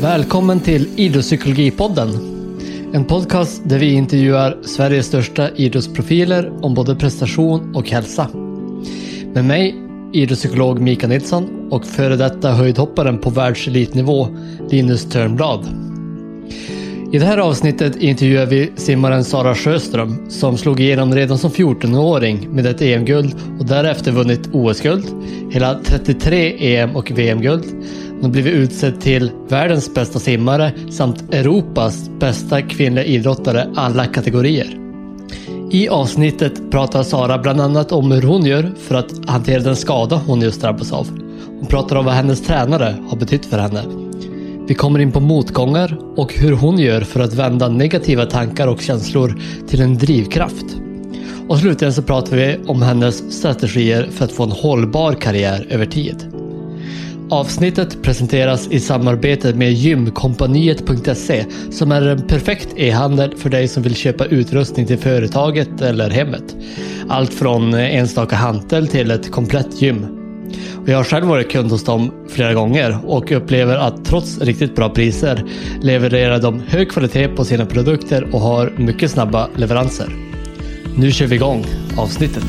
Välkommen till Idrottspsykologipodden. En podcast där vi intervjuar Sveriges största idrottsprofiler om både prestation och hälsa. Med mig, idrottspsykolog Mika Nilsson och före detta höjdhopparen på världselitnivå Linus Törnblad. I det här avsnittet intervjuar vi simmaren Sara Sjöström som slog igenom redan som 14-åring med ett EM-guld och därefter vunnit OS-guld, hela 33 EM och VM-guld. Hon har blivit utsedd till världens bästa simmare samt Europas bästa kvinnliga idrottare alla kategorier. I avsnittet pratar Sara bland annat om hur hon gör för att hantera den skada hon just drabbats av. Hon pratar om vad hennes tränare har betytt för henne vi kommer in på motgångar och hur hon gör för att vända negativa tankar och känslor till en drivkraft. Och slutligen så pratar vi om hennes strategier för att få en hållbar karriär över tid. Avsnittet presenteras i samarbete med gymkompaniet.se som är en perfekt e-handel för dig som vill köpa utrustning till företaget eller hemmet. Allt från enstaka hantel till ett komplett gym. Jag har själv varit kund hos dem flera gånger och upplever att trots riktigt bra priser levererar de hög kvalitet på sina produkter och har mycket snabba leveranser. Nu kör vi igång avsnittet.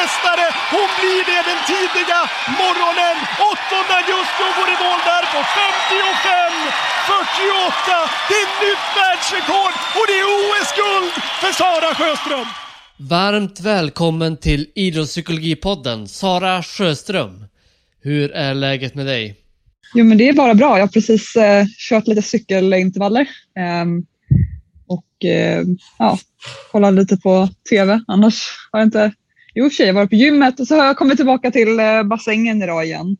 Mästare. Hon blir det den tidiga morgonen. 8 augusti och går i mål där på 55. 48. Det är nytt världsrekord och det är OS-guld för Sara Sjöström. Varmt välkommen till Idrottspsykologipodden, Sara Sjöström. Hur är läget med dig? Jo, men det är bara bra. Jag har precis eh, kört lite cykelintervaller ehm, och eh, ja, kollat lite på TV. Annars har jag inte... Jo, i och för sig, jag har varit på gymmet och så har jag kommit tillbaka till eh, bassängen idag igen.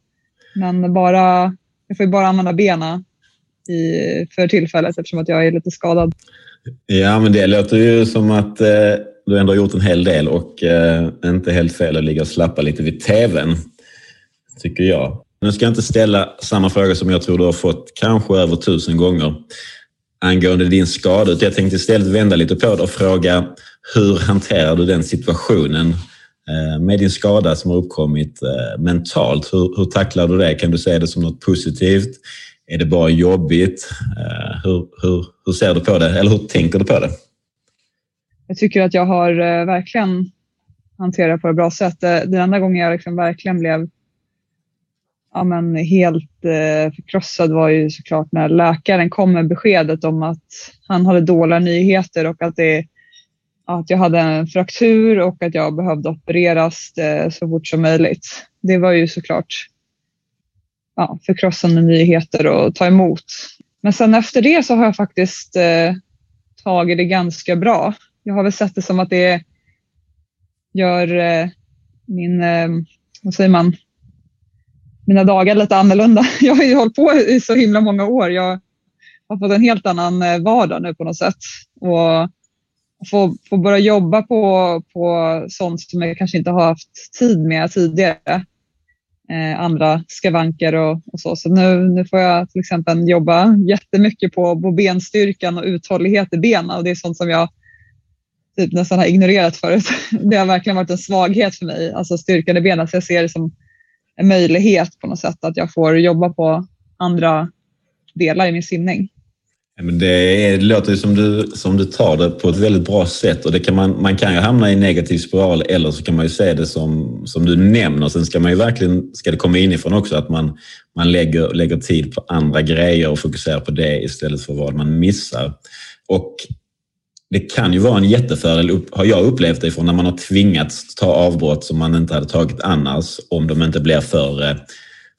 Men bara, jag får ju bara använda benen i, för tillfället eftersom att jag är lite skadad. Ja, men det låter ju som att eh, du ändå har gjort en hel del och eh, inte helt fel att ligga och slappa lite vid TVn, tycker jag. Nu ska jag inte ställa samma fråga som jag tror du har fått kanske över tusen gånger angående din skada. Jag tänkte istället vända lite på det och fråga hur hanterar du den situationen Eh, med din skada som har uppkommit eh, mentalt? Hur, hur tacklar du det? Kan du se det som något positivt? Är det bara jobbigt? Eh, hur, hur, hur ser du på det? Eller hur tänker du på det? Jag tycker att jag har verkligen hanterat det på ett bra sätt. Den enda gången jag liksom verkligen blev ja, men helt förkrossad var ju såklart när läkaren kom med beskedet om att han hade dåliga nyheter och att, det, att jag hade en fraktur och att jag behövde opereras eh, så fort som möjligt. Det var ju såklart ja, förkrossande nyheter att ta emot. Men sen efter det så har jag faktiskt eh, tagit det ganska bra. Jag har väl sett det som att det gör eh, min, eh, vad säger man, mina dagar lite annorlunda. Jag har ju hållit på i så himla många år. Jag har fått en helt annan eh, vardag nu på något sätt. Och få, få börja jobba på, på sånt som jag kanske inte har haft tid med tidigare. Eh, andra skavanker och, och, så. Så nu, nu får jag till exempel jobba jättemycket på, på benstyrkan och uthållighet i benen och det är sånt som jag typ nästan har ignorerat förut. Det har verkligen varit en svaghet för mig, alltså styrkan i benen. Så jag ser det som en möjlighet på något sätt att jag får jobba på andra delar i min simning. Men det, är, det låter ju som du, som du tar det på ett väldigt bra sätt och det kan man, man kan ju hamna i en negativ spiral eller så kan man ju se det som, som du nämner. Sen ska man ju verkligen, ska det komma inifrån också, att man, man lägger, lägger tid på andra grejer och fokuserar på det istället för vad man missar. Och det kan ju vara en jättefördel, har jag upplevt det ifrån, när man har tvingats ta avbrott som man inte hade tagit annars, om de inte blir för, eh,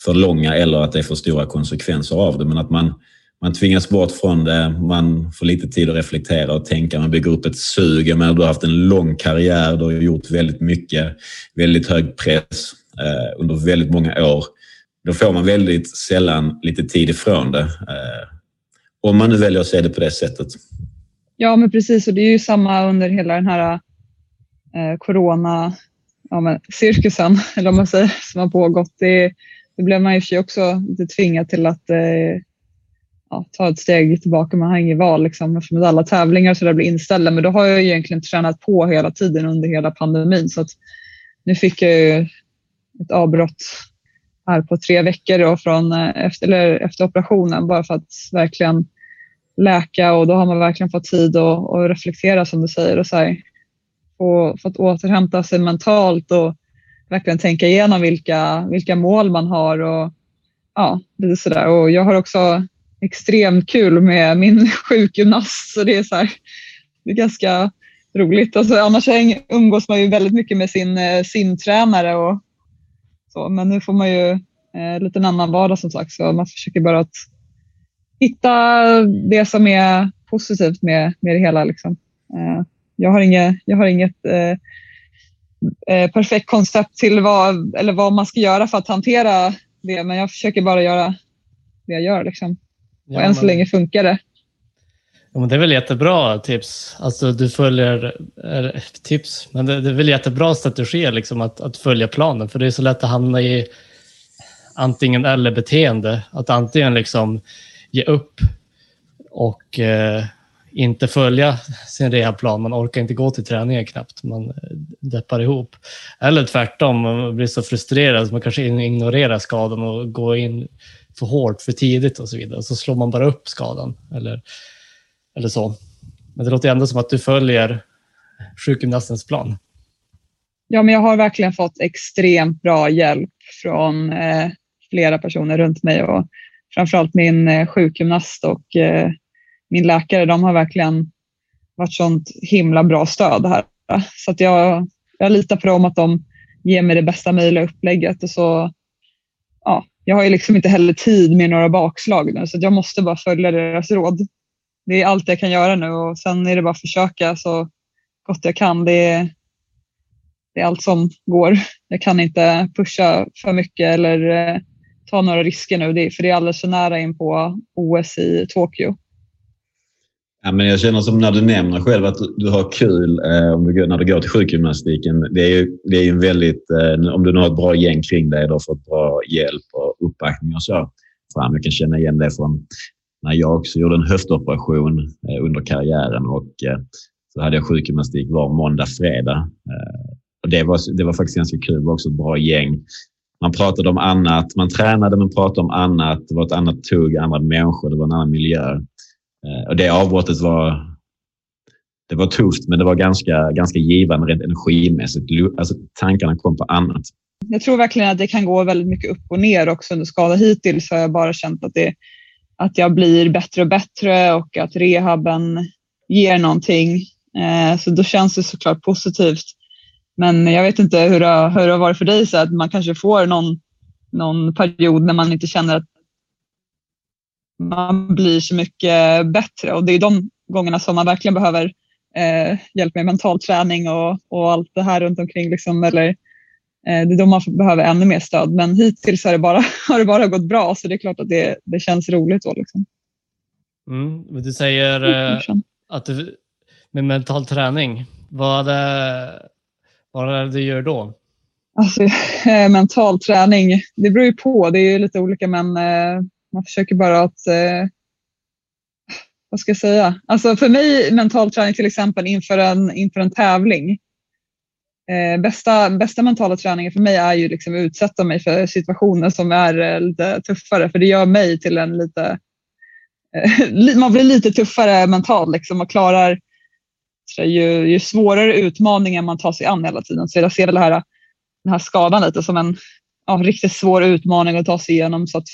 för långa eller att det är för stora konsekvenser av det. Men att man, man tvingas bort från det, man får lite tid att reflektera och tänka, man bygger upp ett sug. Jag menar, du har haft en lång karriär, du har gjort väldigt mycket, väldigt hög press eh, under väldigt många år. Då får man väldigt sällan lite tid ifrån det. Eh, Om man nu väljer att se det på det sättet. Ja, men precis. Och det är ju samma under hela den här eh, corona ja, men, cirkusen, eller om man säger, som har pågått. Det, det blev man ju också lite tvingad till att eh, ja, ta ett steg tillbaka. Man har inget val liksom, eftersom alla tävlingar så där blir inställda. Men då har jag egentligen tränat på hela tiden under hela pandemin. Så att nu fick jag ju ett avbrott här på tre veckor då från, eh, efter, eller efter operationen bara för att verkligen läka och då har man verkligen fått tid att, att reflektera som du säger och så här, och fått återhämta sig mentalt och verkligen tänka igenom vilka, vilka mål man har och ja, lite sådär. Och jag har också extremt kul med min sjukgymnast så det är så här, det är ganska roligt. Alltså, annars umgås man ju väldigt mycket med sin eh, simtränare och så, men nu får man ju eh, lite en annan vardag som sagt så man försöker bara att hitta det som är positivt med, med det hela. Liksom. Eh, jag har inget, jag har inget eh, eh, perfekt koncept till vad, eller vad man ska göra för att hantera det, men jag försöker bara göra det jag gör. Liksom. Och ja, än så länge funkar det. Ja, men det är väl jättebra tips. Alltså du följer tips, men det, det är väl jättebra strategi liksom, att, att följa planen, för det är så lätt att hamna i antingen eller beteende. Att antingen liksom ge upp och eh, inte följa sin rehabplan. Man orkar inte gå till träningen knappt. Man eh, deppar ihop. Eller tvärtom, man blir så frustrerad så man kanske ignorerar skadan och går in för hårt, för tidigt och så vidare. Så slår man bara upp skadan eller, eller så. Men det låter ändå som att du följer sjukgymnastens plan. Ja, men jag har verkligen fått extremt bra hjälp från eh, flera personer runt mig och framförallt min eh, sjukgymnast och eh, min läkare. De har verkligen varit sånt himla bra stöd här. Så att jag, jag litar på dem att de ger mig det bästa möjliga upplägget och så ja, jag har ju liksom inte heller tid med några bakslag nu så jag måste bara följa deras råd. Det är allt jag kan göra nu och sen är det bara att försöka så gott jag kan. Det är, det är allt som går. Jag kan inte pusha för mycket eller eh, ta några risker nu, för det är alldeles för nära in på OS i Tokyo. Ja, men jag känner som när du nämner själv att du har kul eh, om du, när du går till sjukgymnastiken. Det är ju, det är ju en väldigt, eh, om du nu har ett bra gäng kring dig du har fått bra hjälp och uppbackning och så. Fan, Jag kan känna igen det från när jag också gjorde en höftoperation eh, under karriären och eh, så hade jag sjukgymnastik var måndag, fredag. Eh, och det, var, det var faktiskt ganska kul. Det var också ett bra gäng. Man pratade om annat. Man tränade men pratade om annat. Det var ett annat tugg, andra människor, det var en annan miljö. Eh, och det avbrottet var, det var tufft, men det var ganska, ganska givande rent energimässigt. Alltså, tankarna kom på annat. Jag tror verkligen att det kan gå väldigt mycket upp och ner också under skada. Hittills har jag bara känt att, det, att jag blir bättre och bättre och att rehaben ger någonting. Eh, så då känns det såklart positivt. Men jag vet inte hur det, hur det har varit för dig, så att man kanske får någon, någon period när man inte känner att man blir så mycket bättre och det är de gångerna som man verkligen behöver eh, hjälp med mental träning och, och allt det här runt omkring. Liksom, eller, eh, det är då man behöver ännu mer stöd. Men hittills har det bara, har det bara gått bra så det är klart att det, det känns roligt. Då, liksom. Mm, du säger eh, att du, med mental träning, vad är, det, vad är det du gör då? Alltså, eh, mental träning, det beror ju på. Det är lite olika men eh, man försöker bara att eh, vad ska jag säga? Alltså för mig mental träning till exempel inför en, inför en tävling. Eh, bästa, bästa mentala träningen för mig är ju liksom att utsätta mig för situationer som är eh, lite tuffare för det gör mig till en lite eh, man blir lite tuffare mentalt liksom och klarar ju, ju svårare utmaningar man tar sig an hela tiden. Så jag ser det här, den här skadan lite som en ja, riktigt svår utmaning att ta sig igenom så att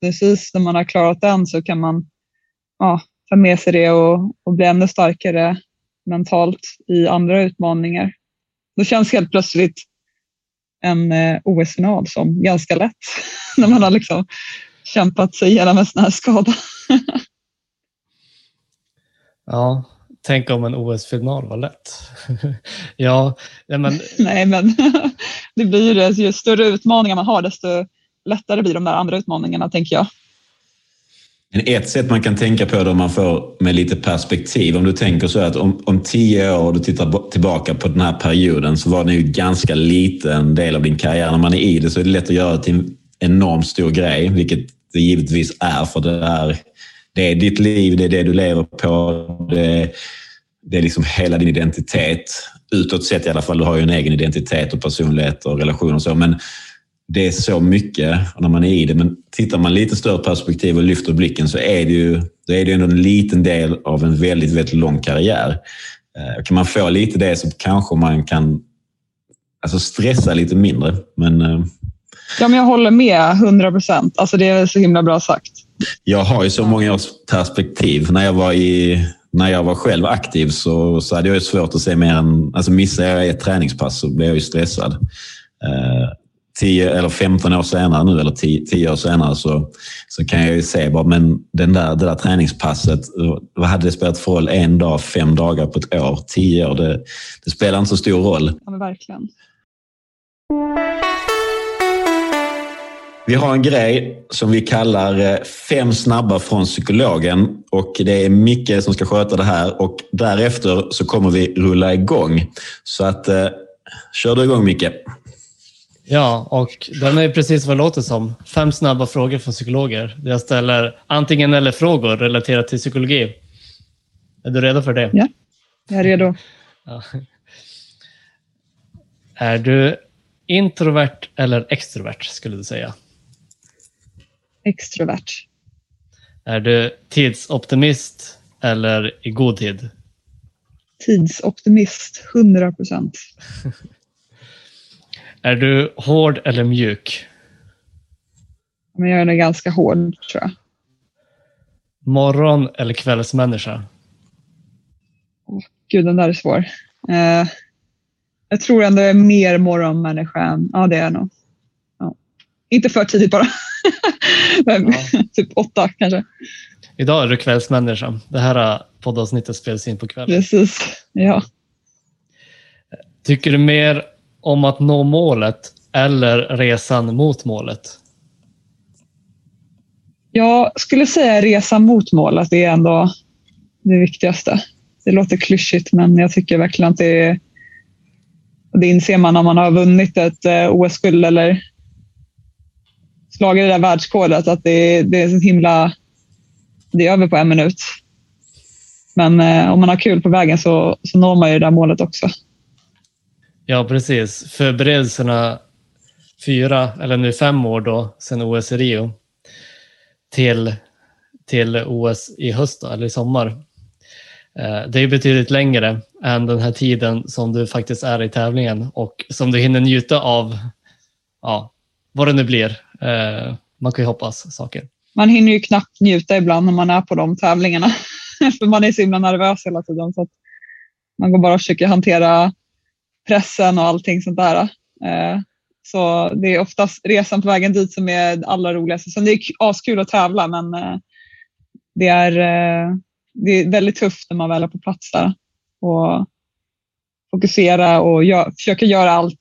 förhoppningsvis när man har klarat den så kan man ja, ta med sig det och, och bli ännu starkare mentalt i andra utmaningar. Då känns helt plötsligt en eh, OS-final som ganska lätt när man har liksom kämpat sig igenom en sån här skada. ja, tänk om en OS-final var lätt. ja, men... Nej, men det blir ju det. Ju större utmaningar man har, desto lättare blir de där andra utmaningarna, tänker jag. ett sätt man kan tänka på det om man får med lite perspektiv. Om du tänker så att om, om tio år och du tittar tillbaka på den här perioden så var det ju ganska liten del av din karriär. När man är i det så är det lätt att göra det till en enormt stor grej, vilket det givetvis är för det är, det är ditt liv, det är det du lever på. Det, det är liksom hela din identitet. Utåt sett i alla fall, du har ju en egen identitet och personlighet och relationer och så. Men det är så mycket när man är i det. Men tittar man lite större perspektiv och lyfter blicken så är det ju, då är det ändå en liten del av en väldigt, väldigt lång karriär. Eh, kan man få lite det så kanske man kan alltså stressa lite mindre. Men, eh, ja, men jag håller med 100 procent. Alltså det är så himla bra sagt. Jag har ju så många års perspektiv. När jag var, i, när jag var själv aktiv så, så hade jag svårt att se mer än... Alltså missar jag ett träningspass så blir jag ju stressad. Eh, 10 eller 15 år senare nu, eller 10, 10 år senare, så, så kan jag ju se bara, men den där, det där träningspasset, vad hade det spelat för roll en dag, fem dagar på ett år, tio år? Det, det spelar inte så stor roll. Ja, men verkligen. Vi har en grej som vi kallar eh, Fem snabba från psykologen och det är Micke som ska sköta det här och därefter så kommer vi rulla igång. Så att, eh, kör du igång Micke. Ja, och den är precis vad det låter som. Fem snabba frågor från psykologer. jag ställer antingen eller frågor relaterat till psykologi. Är du redo för det? Ja, jag är redo. Ja. Är du introvert eller extrovert, skulle du säga? Extrovert. Är du tidsoptimist eller i god tid? Tidsoptimist, 100 procent. Är du hård eller mjuk? Men jag är nog ganska hård, tror jag. Morgon eller kvällsmänniska? Oh, Gud, den där är svår. Eh, jag tror ändå jag är mer morgonmänniska än... Ja, det är jag nog. Ja. Inte för tidigt bara. Men, ja. typ åtta kanske. Idag är du kvällsmänniska. Det här poddavsnittet spelas in på kvällen. Precis, ja. Tycker du mer om att nå målet eller resan mot målet? Jag skulle säga resan mot målet är ändå det viktigaste. Det låter klyschigt, men jag tycker verkligen att det är... Det inser man när man har vunnit ett eh, OS-guld eller slagit det där världsrekordet, att det är, det är så himla... Det är över på en minut. Men eh, om man har kul på vägen så, så når man ju det där målet också. Ja, precis. Förberedelserna fyra, eller nu fem år då, sedan OS i Rio till, till OS i höst då, eller i sommar. Eh, det är betydligt längre än den här tiden som du faktiskt är i tävlingen och som du hinner njuta av, ja, vad det nu blir. Eh, man kan ju hoppas saker. Man hinner ju knappt njuta ibland när man är på de tävlingarna. För man är så himla nervös hela tiden. Så att man går bara och försöker hantera pressen och allting sånt där. Eh, så det är oftast resan på vägen dit som är allra roligast. Sen det är askul att tävla men eh, det är, eh, det är väldigt tufft när man väl är på plats där. Och fokusera och gör, försöka göra allt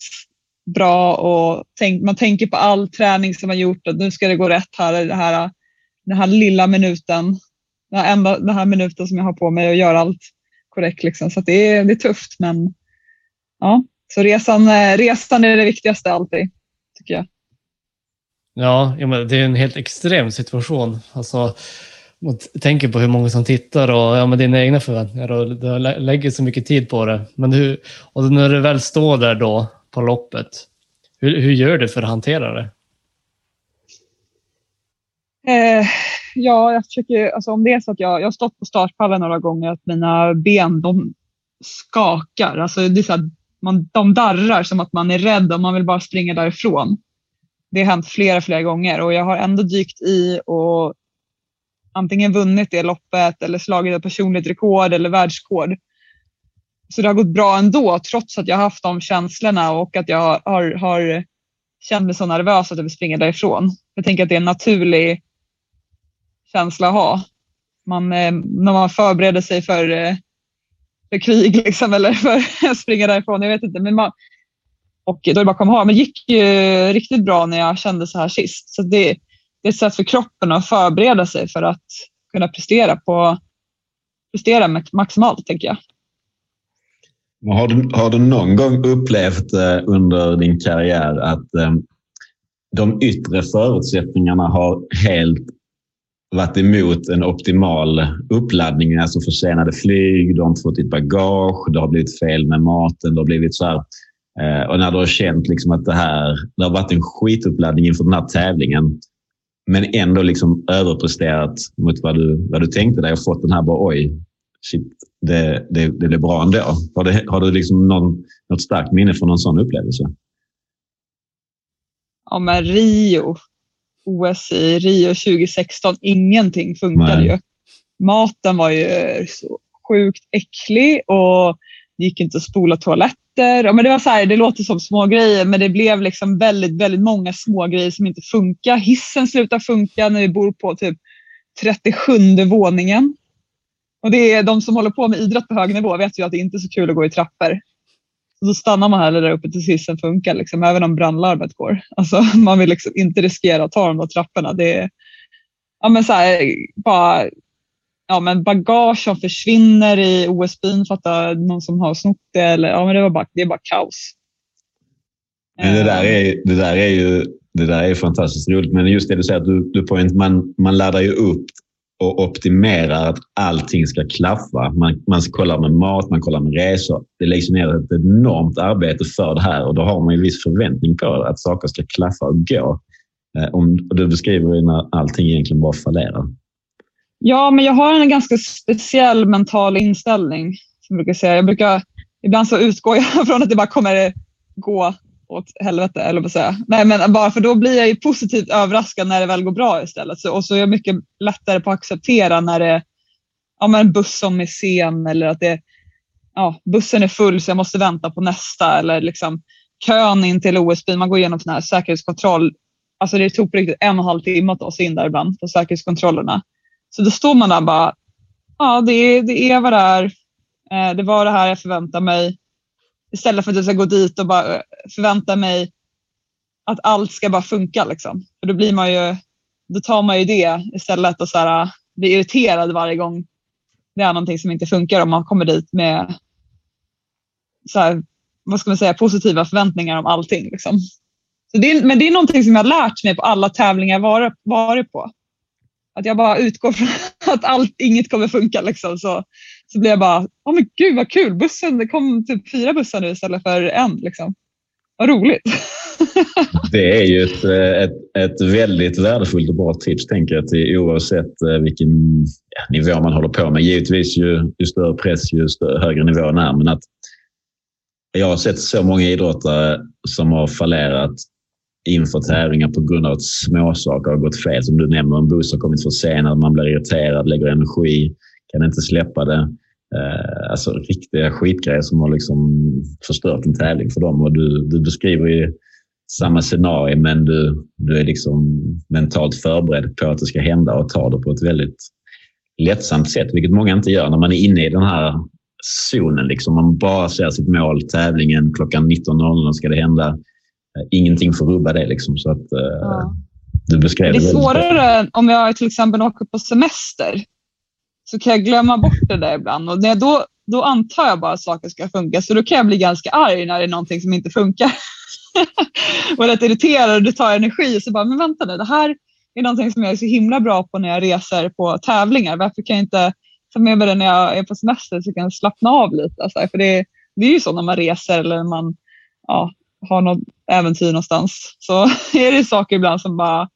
bra och tänk, man tänker på all träning som man gjort och nu ska det gå rätt här, det här den här lilla minuten, den här, enda, den här minuten som jag har på mig och göra allt korrekt. Liksom. Så det, är, det är tufft men ja, så resan, eh, resan är det viktigaste alltid, tycker jag. Ja, det är en helt extrem situation. Alltså, man tänker på hur många som tittar och ja, med dina egna förväntningar och du lägger så mycket tid på det. Men hur, och när du väl står där då på loppet, hur, hur gör du för att hantera det? Eh, ja, jag försöker, alltså om det är så att jag, jag har stått på startpallen några gånger, att mina ben de skakar. Alltså det är så här, man, de darrar som att man är rädd och man vill bara springa därifrån. Det har hänt flera, flera gånger och jag har ändå dykt i och antingen vunnit det loppet eller slagit ett personligt rekord eller världsrekord. Så det har gått bra ändå trots att jag haft de känslorna och att jag har, har känt mig så nervös att jag vill springa därifrån. Jag tänker att det är en naturlig känsla att ha. Man, eh, när man förbereder sig för eh, för krig liksom, eller för att springa därifrån. Jag vet inte. Men man, och då är det bara att komma ihåg. Men det gick ju riktigt bra när jag kände så här sist. Så det, det är ett sätt för kroppen att förbereda sig för att kunna prestera på prestera maximalt, tänker jag. Har du, har du någon gång upplevt eh, under din karriär att eh, de yttre förutsättningarna har helt varit emot en optimal uppladdning? Alltså försenade flyg, du har inte fått ditt bagage, det har blivit fel med maten, det har blivit så här. Eh, och när du har känt liksom att det här det har varit en skituppladdning inför den här tävlingen men ändå liksom överpresterat mot vad du, vad du tänkte dig och fått den här bara oj, shit, det, det, det blev bra ändå. Har, det, har du liksom någon, något starkt minne från någon sån upplevelse? Ja, men Rio, OS i Rio 2016, ingenting funkade Nej. ju. Maten var ju så sjukt äcklig och det gick inte att spola toaletter. Ja, men det, var så här, det låter som små grejer men det blev liksom väldigt, väldigt många små grejer som inte funkar. Hissen slutar funka när vi bor på typ 37 våningen. Och det är de som håller på med idrott på hög nivå vet ju att det inte är så kul att gå i trappor. Då stannar man hellre där uppe tills hissen funkar, liksom, även om brandlarmet går. Alltså, man vill liksom inte riskera att ta de där trapporna. Det är, ja, men så här, bara, ja, men bagage som försvinner i OS-byn för att någon som har snott det. Eller, ja, men det, var bara, det är bara kaos. Men det där är, det där är ju det där är fantastiskt roligt. Men just det du säger, att du, du point, man, man laddar ju upp och optimerar att allting ska klaffa. Man, man kollar med mat, man kollar med resor. Det läggs ner ett enormt arbete för det här och då har man en viss förväntning på att saker ska klaffa och gå. Eh, om, och du beskriver när allting egentligen bara fallerar. Ja, men jag har en ganska speciell mental inställning. Som jag, brukar säga. jag brukar, ibland så utgår jag från att det bara kommer gå åt helvete, eller vad säga. Nej, men bara för då blir jag ju positivt överraskad när det väl går bra istället. Så, och så är jag mycket lättare på att acceptera när det ja, men en buss som är sen eller att det, ja, bussen är full så jag måste vänta på nästa eller liksom kön in till OS-byn. Man går igenom sån här säkerhetskontroll. Alltså det tog på riktigt en och en halv timme att ta sig in där ibland på säkerhetskontrollerna. Så då står man där bara, ja det, det är vad det är. Eh, det var det här jag förväntade mig. Istället för att jag ska gå dit och bara eh, förvänta mig att allt ska bara funka. Liksom. För då, blir man ju, då tar man ju det istället och så här, eh, blir irriterad varje gång det är någonting som inte funkar om man kommer dit med så här, vad ska man säga, positiva förväntningar om allting. Liksom. Så det är, men det är någonting som jag har lärt mig på alla tävlingar jag varit, varit på. Att jag bara utgår från att allt, inget kommer funka. Liksom. Så, så blir jag bara, åh men gud vad kul, bussen, det kom typ fyra bussar nu istället för en. Liksom. Vad roligt. Det är ju ett, eh, ett, ett väldigt värdefullt och bra tips, tänker jag, till oavsett eh, vilken ja, nivå man håller på med. Givetvis ju, ju större press, ju större, högre nivån är. Men att jag har sett så många idrottare som har fallerat inför tävlingar på grund av att småsaker har gått fel. Som du nämner, en buss har kommit för sent, man blir irriterad, lägger energi, kan inte släppa det. Eh, alltså riktiga skitgrejer som har liksom förstört en tävling för dem. Och du, du beskriver ju samma scenario, men du, du är liksom mentalt förberedd på att det ska hända och tar det på ett väldigt lättsamt sätt, vilket många inte gör när man är inne i den här zonen. Liksom. Man bara ser sitt mål, tävlingen, klockan 19.00 ska det hända. Ingenting får rubba det. Liksom, så att, eh, ja. du beskrev det är svårare om jag till exempel åker på semester så kan jag glömma bort det där ibland och när då, då antar jag bara att saker ska funka. Så då kan jag bli ganska arg när det är någonting som inte funkar. och rätt irriterad och det tar energi. Så bara, men vänta nu, det här är någonting som jag är så himla bra på när jag reser på tävlingar. Varför kan jag inte ta med mig det när jag är på semester så jag kan slappna av lite? Alltså, för det, det är ju så när man reser eller när man ja, har något äventyr någonstans. Så är det saker ibland som bara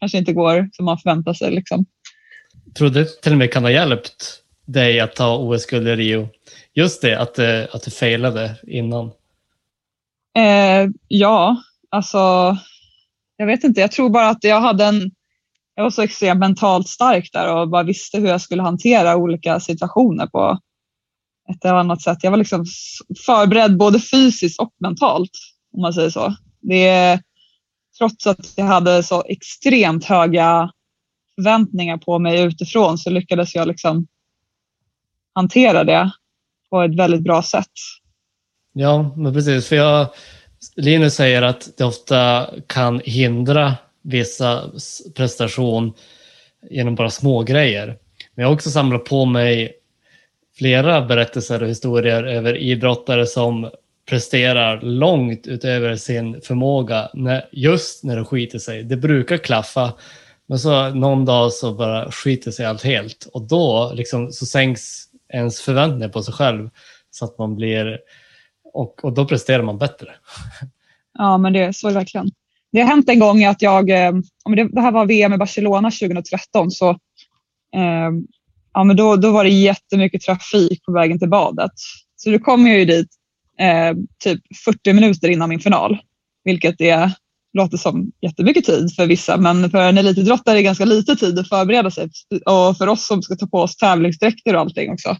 kanske inte går som man förväntar sig. Liksom tror det till och med kan ha hjälpt dig att ta OS-guld i Rio. Just det, att, att du failade innan. Eh, ja, alltså jag vet inte. Jag tror bara att jag hade en jag var så extremt mentalt stark där och bara visste hur jag skulle hantera olika situationer på ett eller annat sätt. Jag var liksom förberedd både fysiskt och mentalt, om man säger så. Det, trots att jag hade så extremt höga förväntningar på mig utifrån så lyckades jag liksom hantera det på ett väldigt bra sätt. Ja, men precis. För jag, Linus säger att det ofta kan hindra vissa prestation genom bara små grejer. Men jag har också samlat på mig flera berättelser och historier över idrottare som presterar långt utöver sin förmåga när, just när det skiter sig. Det brukar klaffa, men så någon dag så bara skiter sig allt helt och då liksom, så sänks ens förväntningar på sig själv så att man blir och, och då presterar man bättre. Ja, men det så är det verkligen. Det har hänt en gång att jag, eh, det här var VM i Barcelona 2013, så eh, ja, men då, då var det jättemycket trafik på vägen till badet. Så då kom jag ju dit eh, typ 40 minuter innan min final, vilket är, låter som jättemycket tid för vissa, men för en elitidrottare är det ganska lite tid att förbereda sig och för oss som ska ta på oss tävlingsdräkter och allting också.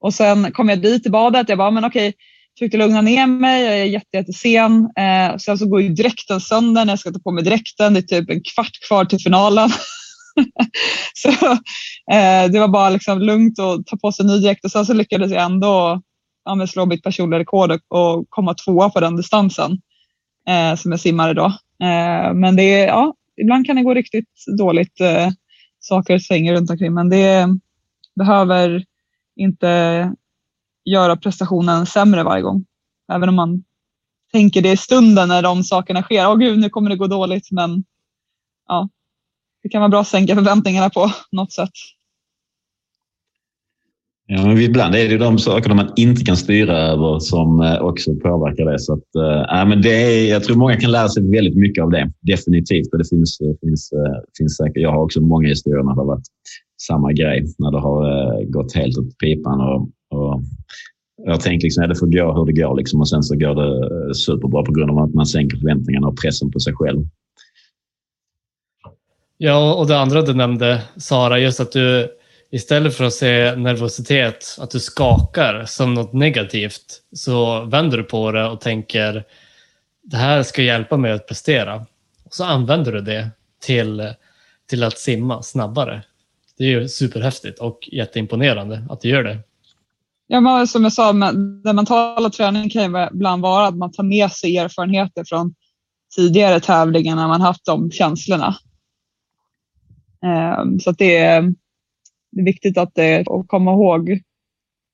Och sen kom jag dit till badet. Jag bara, men okej, försökte lugna ner mig. Jag är jätte, jättesen. Eh, sen så går ju dräkten sönder när jag ska ta på mig dräkten. Det är typ en kvart kvar till finalen. så eh, det var bara liksom lugnt att ta på sig ny dräkt och sen så lyckades jag ändå ja, slå mitt personliga rekord och, och komma tvåa på den distansen eh, som är simmare då. Eh, men det är, ja, ibland kan det gå riktigt dåligt. Eh, saker svänger runt omkring men det behöver inte göra prestationen sämre varje gång. Även om man tänker det i stunden när de sakerna sker. Åh gud, nu kommer det gå dåligt, men ja, det kan vara bra att sänka förväntningarna på något sätt. Ja, men ibland är det de sakerna man inte kan styra över som eh, också påverkar det. Så att, äh, men det är, jag tror många kan lära sig väldigt mycket av det. Definitivt. Och det finns, eh, finns, finns säkert. Jag har också många historier när det har varit samma grej, när det har gått helt åt pipan. Och, och jag tänker liksom, det får gå hur det går liksom, och sen så går det superbra på grund av att man sänker förväntningarna och pressen på sig själv. Ja, och det andra du nämnde, Sara, just att du istället för att se nervositet, att du skakar som något negativt, så vänder du på det och tänker det här ska hjälpa mig att prestera. Och så använder du det till, till att simma snabbare. Det är ju superhäftigt och jätteimponerande att du gör det. Ja, men som jag sa, den mentala träningen kan ju ibland vara att man tar med sig erfarenheter från tidigare tävlingar när man haft de känslorna. Ehm, så att det är, det är viktigt att, det, att komma ihåg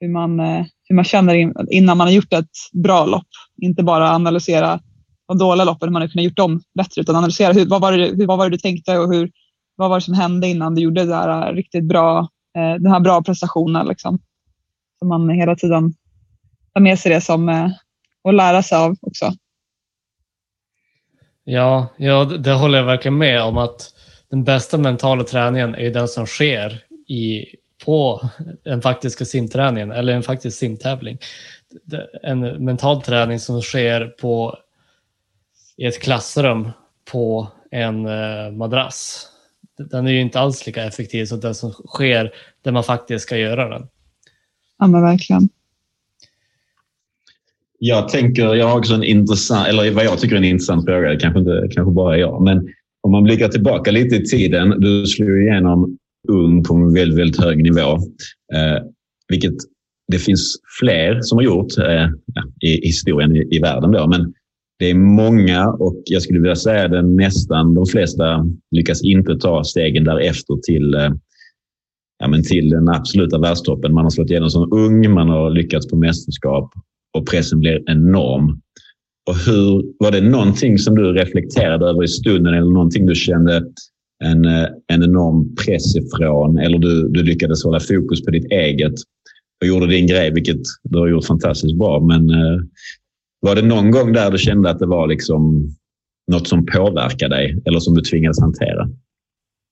hur man, eh, hur man känner innan man har gjort ett bra lopp. Inte bara analysera de dåliga loppen, hur man har kunnat gjort dem bättre, utan analysera hur, vad, var det, hur, vad var det du tänkte och hur, vad var det som hände innan du gjorde det där eh, riktigt bra, den här bra prestationen. Liksom. Så man hela tiden tar med sig det som att lära sig av också. Ja, ja, det håller jag verkligen med om att den bästa mentala träningen är den som sker i, på den faktiska simträningen eller en faktisk simtävling. En mental träning som sker på, i ett klassrum på en eh, madrass. Den är ju inte alls lika effektiv som den som sker där man faktiskt ska göra den. Ja, men verkligen. Jag tänker, jag har också en intressant, eller vad jag tycker är en intressant fråga, det kanske inte kanske bara jag, men om man blickar tillbaka lite i tiden. Du slog igenom ung på en väldigt, väldigt hög nivå, eh, vilket det finns fler som har gjort eh, i historien i, i världen. Då, men det är många och jag skulle vilja säga att nästan de flesta lyckas inte ta stegen därefter till eh, ja, men till den absoluta världstoppen. Man har slått igenom som ung, man har lyckats på mästerskap och pressen blir enorm. Och hur, var det någonting som du reflekterade över i stunden eller någonting du kände en, eh, en enorm press ifrån eller du, du lyckades hålla fokus på ditt eget och gjorde din grej, vilket du har gjort fantastiskt bra. Men eh, var det någon gång där du kände att det var liksom något som påverkade dig eller som du tvingades hantera?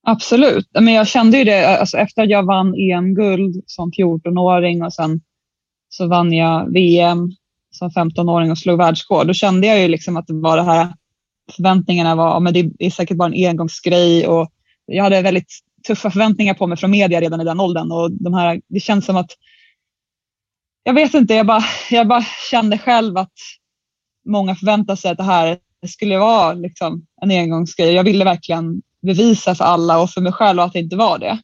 Absolut. Men jag kände ju det alltså efter att jag vann EM-guld som 14-åring och sen så vann jag VM som 15-åring och slog världsrekord. Då kände jag ju liksom att det var det här förväntningarna var, men det är säkert bara en engångsgrej och jag hade väldigt tuffa förväntningar på mig från media redan i den åldern och de här, det känns som att jag vet inte, jag bara, jag bara kände själv att många förväntade sig att det här skulle vara liksom en engångsgrej. Jag ville verkligen bevisa för alla och för mig själv att det inte var det.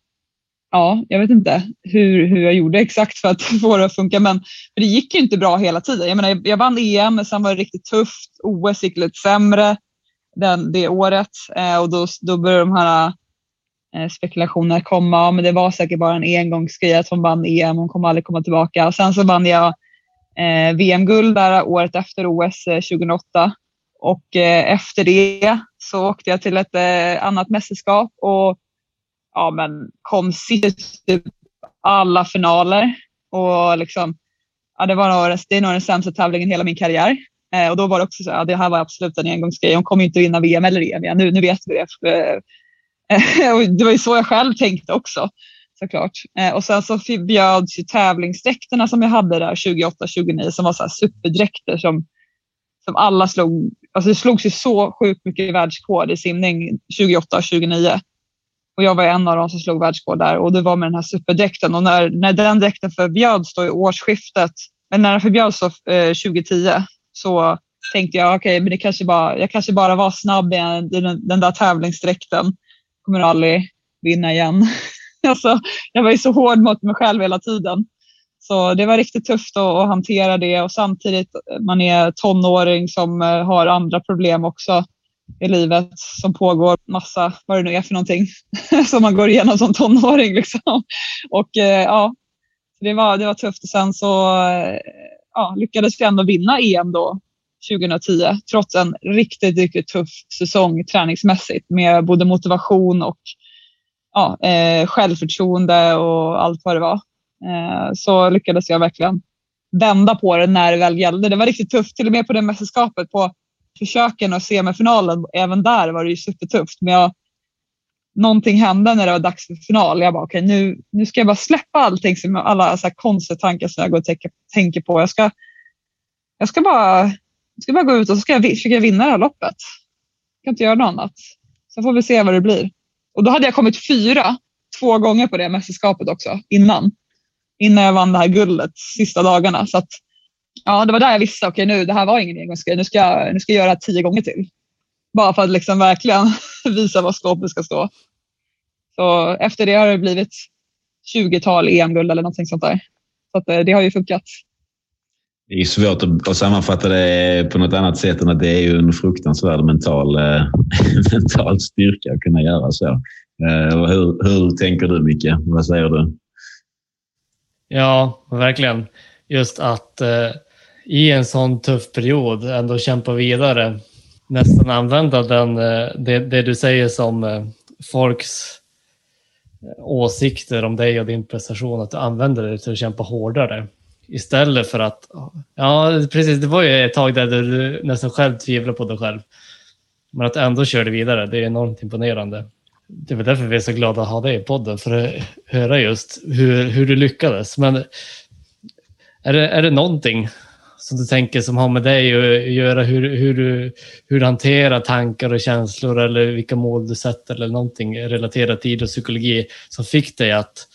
Ja, jag vet inte hur, hur jag gjorde exakt för att få det att funka, men det gick ju inte bra hela tiden. Jag, menar, jag vann EM, men sen var det riktigt tufft. OS gick lite sämre den, det året eh, och då, då började de här eh, spekulationerna komma. Men det var säkert bara en engångsgrej att hon vann EM. Hon kommer aldrig komma tillbaka. Och sen så vann jag eh, VM-guld där året efter OS 2008. Eh, och eh, efter det så åkte jag till ett eh, annat mästerskap och ja, men kom sist typ alla finaler. Och liksom, ja, det, var nog, det är nog den sämsta tävlingen i hela min karriär. Eh, och då var det också så ja, det här var absolut en engångsgrej. Hon kommer inte att vinna VM eller EM igen. Nu, nu vet vi det. Eh, och det var ju så jag själv tänkte också såklart. Eh, och sen så bjöds ju tävlingsdräkterna som jag hade där 2008-2009 som var så superdräkter som, som alla slog. Alltså det slogs ju så sjukt mycket världsrekord i simning 2008 och 2009. Och jag var en av dem som slog världsrekord där och det var med den här superdräkten. Och när, när den dräkten förbjöds då i årsskiftet, men när den förbjöds då, eh, 2010 så tänkte jag okej, okay, men det kanske bara, jag kanske bara var snabb i den, den där tävlingsdräkten. Kommer aldrig vinna igen. alltså, jag var ju så hård mot mig själv hela tiden. Så det var riktigt tufft att, att hantera det och samtidigt man är tonåring som eh, har andra problem också i livet som pågår massa, vad det nu är för någonting, som man går igenom som tonåring. Liksom. Och eh, ja, det var, det var tufft och sen så eh, ja, lyckades vi ändå vinna EM då 2010 trots en riktigt, riktigt tuff säsong träningsmässigt med både motivation och ja, eh, självförtroende och allt vad det var. Eh, så lyckades jag verkligen vända på det när det väl gällde. Det var riktigt tufft, till och med på det mästerskapet på försöken och semifinalen. Även där var det ju supertufft. Men jag, någonting hände när det var dags för final. Jag bara, okej, okay, nu, nu ska jag bara släppa allting, som, alla så här konstiga tankar som jag går och tänker, tänker på. Jag ska, jag ska bara, jag ska bara gå ut och så ska jag försöka vinna det här loppet. Jag kan inte göra något annat. Så får vi se vad det blir. Och då hade jag kommit fyra två gånger på det mästerskapet också innan. Innan jag vann det här guldet sista dagarna. Så att, ja, det var där jag visste, okej okay, nu, det här var ingen engångsgrej. Nu ska, jag, nu ska jag göra det tio gånger till. Bara för att liksom verkligen visa var skåpet ska stå. Så efter det har det blivit 20-tal EM-guld eller någonting sånt där. Så att, eh, det har ju funkat. Det är svårt att, sammanfatta det på något annat sätt än att det är ju en fruktansvärd mental, eh, mental styrka att kunna göra så. Eh, hur, hur tänker du Micke? Vad säger du? Ja, verkligen. Just att eh, i en sån tuff period ändå kämpa vidare. Nästan använda den, eh, det, det, du säger som eh, folks eh, åsikter om dig och din prestation, att du använder det till att kämpa hårdare. Istället för att, ja precis, det var ju ett tag där du nästan själv tvivlade på dig själv. Men att ändå körde vidare, det är enormt imponerande. Det är väl därför vi är så glada att ha dig i podden, för att höra just hur, hur du lyckades. Men är det, är det någonting som du tänker som har med dig att göra, hur, hur, du, hur du hanterar tankar och känslor eller vilka mål du sätter eller någonting relaterat till idrottspsykologi som fick dig att,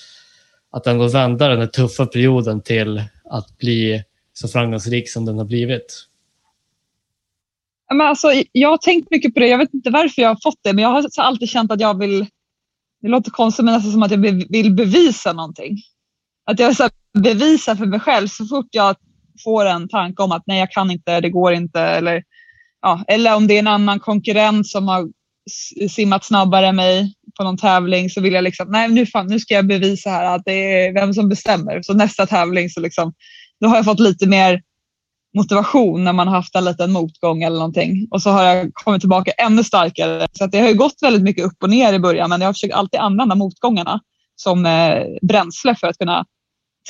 att ändå vända den här tuffa perioden till att bli så framgångsrik som den har blivit? Men alltså, jag har tänkt mycket på det. Jag vet inte varför jag har fått det, men jag har alltid känt att jag vill... Det låter konstigt, men nästan som att jag vill bevisa någonting. Att jag vill bevisa för mig själv så fort jag får en tanke om att nej, jag kan inte, det går inte. Eller, ja, eller om det är en annan konkurrent som har simmat snabbare än mig på någon tävling så vill jag liksom, nej nu, fan, nu ska jag bevisa här att det är vem som bestämmer. Så nästa tävling så liksom, då har jag fått lite mer motivation när man har haft en liten motgång eller någonting och så har jag kommit tillbaka ännu starkare. Så att det har ju gått väldigt mycket upp och ner i början men jag har försökt alltid använda motgångarna som eh, bränsle för att kunna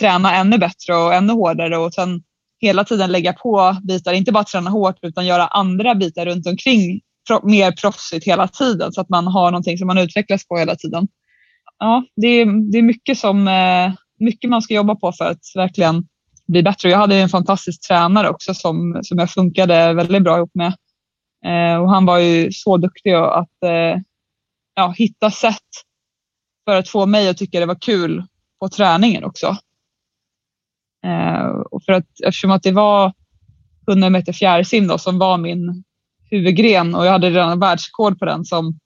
träna ännu bättre och ännu hårdare och sen hela tiden lägga på bitar, inte bara träna hårt utan göra andra bitar runt omkring mer proffsigt hela tiden så att man har någonting som man utvecklas på hela tiden. Ja, det är, det är mycket, som, eh, mycket man ska jobba på för att verkligen bli bättre. Jag hade en fantastisk tränare också som, som jag funkade väldigt bra ihop med. Eh, och han var ju så duktig att eh, ja, hitta sätt för att få mig att tycka det var kul på träningen också. Eh, och för att, eftersom att det var 100 meter fjärrsim då, som var min huvudgren och jag hade redan världsrekord på den som,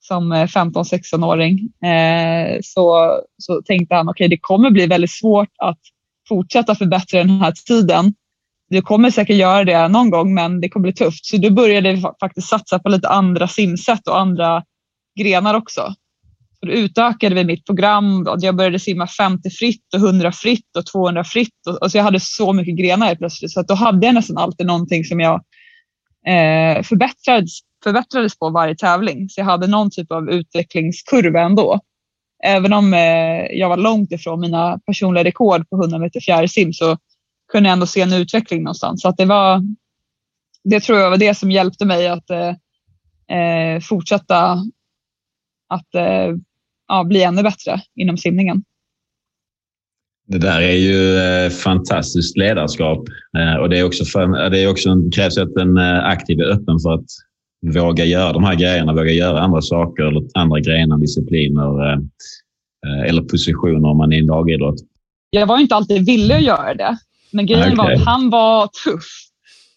som eh, 15-16-åring. Eh, så, så tänkte han, okej okay, det kommer bli väldigt svårt att fortsätta förbättra den här tiden du kommer säkert göra det någon gång, men det kommer bli tufft. Så då började vi faktiskt satsa på lite andra simsätt och andra grenar också. Då utökade vi mitt program. Jag började simma 50 fritt och 100 fritt och 200 fritt. Och, så jag hade så mycket grenar helt plötsligt så att då hade jag nästan alltid någonting som jag eh, förbättrades, förbättrades på varje tävling. Så jag hade någon typ av utvecklingskurva ändå. Även om eh, jag var långt ifrån mina personliga rekord på 100 meter fjärilsim så kunde jag ändå se en utveckling någonstans. Så att det, var, det tror jag var det som hjälpte mig att eh, eh fortsätta att eh, ja, bli ännu bättre inom simningen. Det där är ju eh, fantastiskt ledarskap eh, och det, är också för, det är också, krävs att en eh, aktiv är öppen för att våga göra de här grejerna, våga göra andra saker eller andra grenar, discipliner eller positioner om man är i en lagidrott. Jag var inte alltid villig att göra det, men grejen okay. var att han var tuff.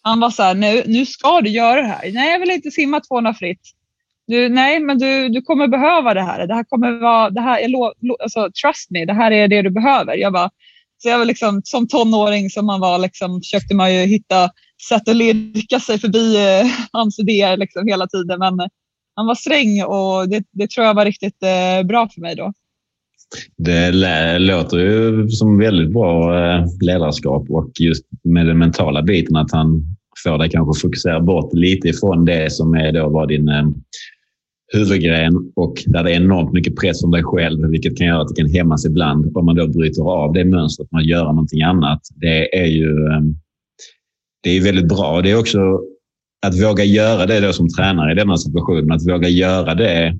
Han var så här, nu, nu ska du göra det här. Nej, jag vill inte simma 200 fritt. Du, nej, men du, du kommer behöva det här. Det här kommer vara, det här, jag lo, lo, alltså, trust me, det här är det du behöver. Jag bara, så jag var liksom, som tonåring som man var, liksom, försökte man ju hitta sätt att lirka sig förbi eh, hans idéer liksom, hela tiden. Men eh, han var sträng och det, det tror jag var riktigt eh, bra för mig då. Det låter ju som väldigt bra eh, ledarskap och just med den mentala biten att han får dig kanske fokusera bort lite ifrån det som är då var din eh, huvudgren och där det är enormt mycket press om dig själv, vilket kan göra att det kan hämmas ibland. Om man då bryter av det mönstret man gör någonting annat. Det är ju ehm, det är väldigt bra. Det är också att våga göra det då som tränare i denna situation. Att våga göra det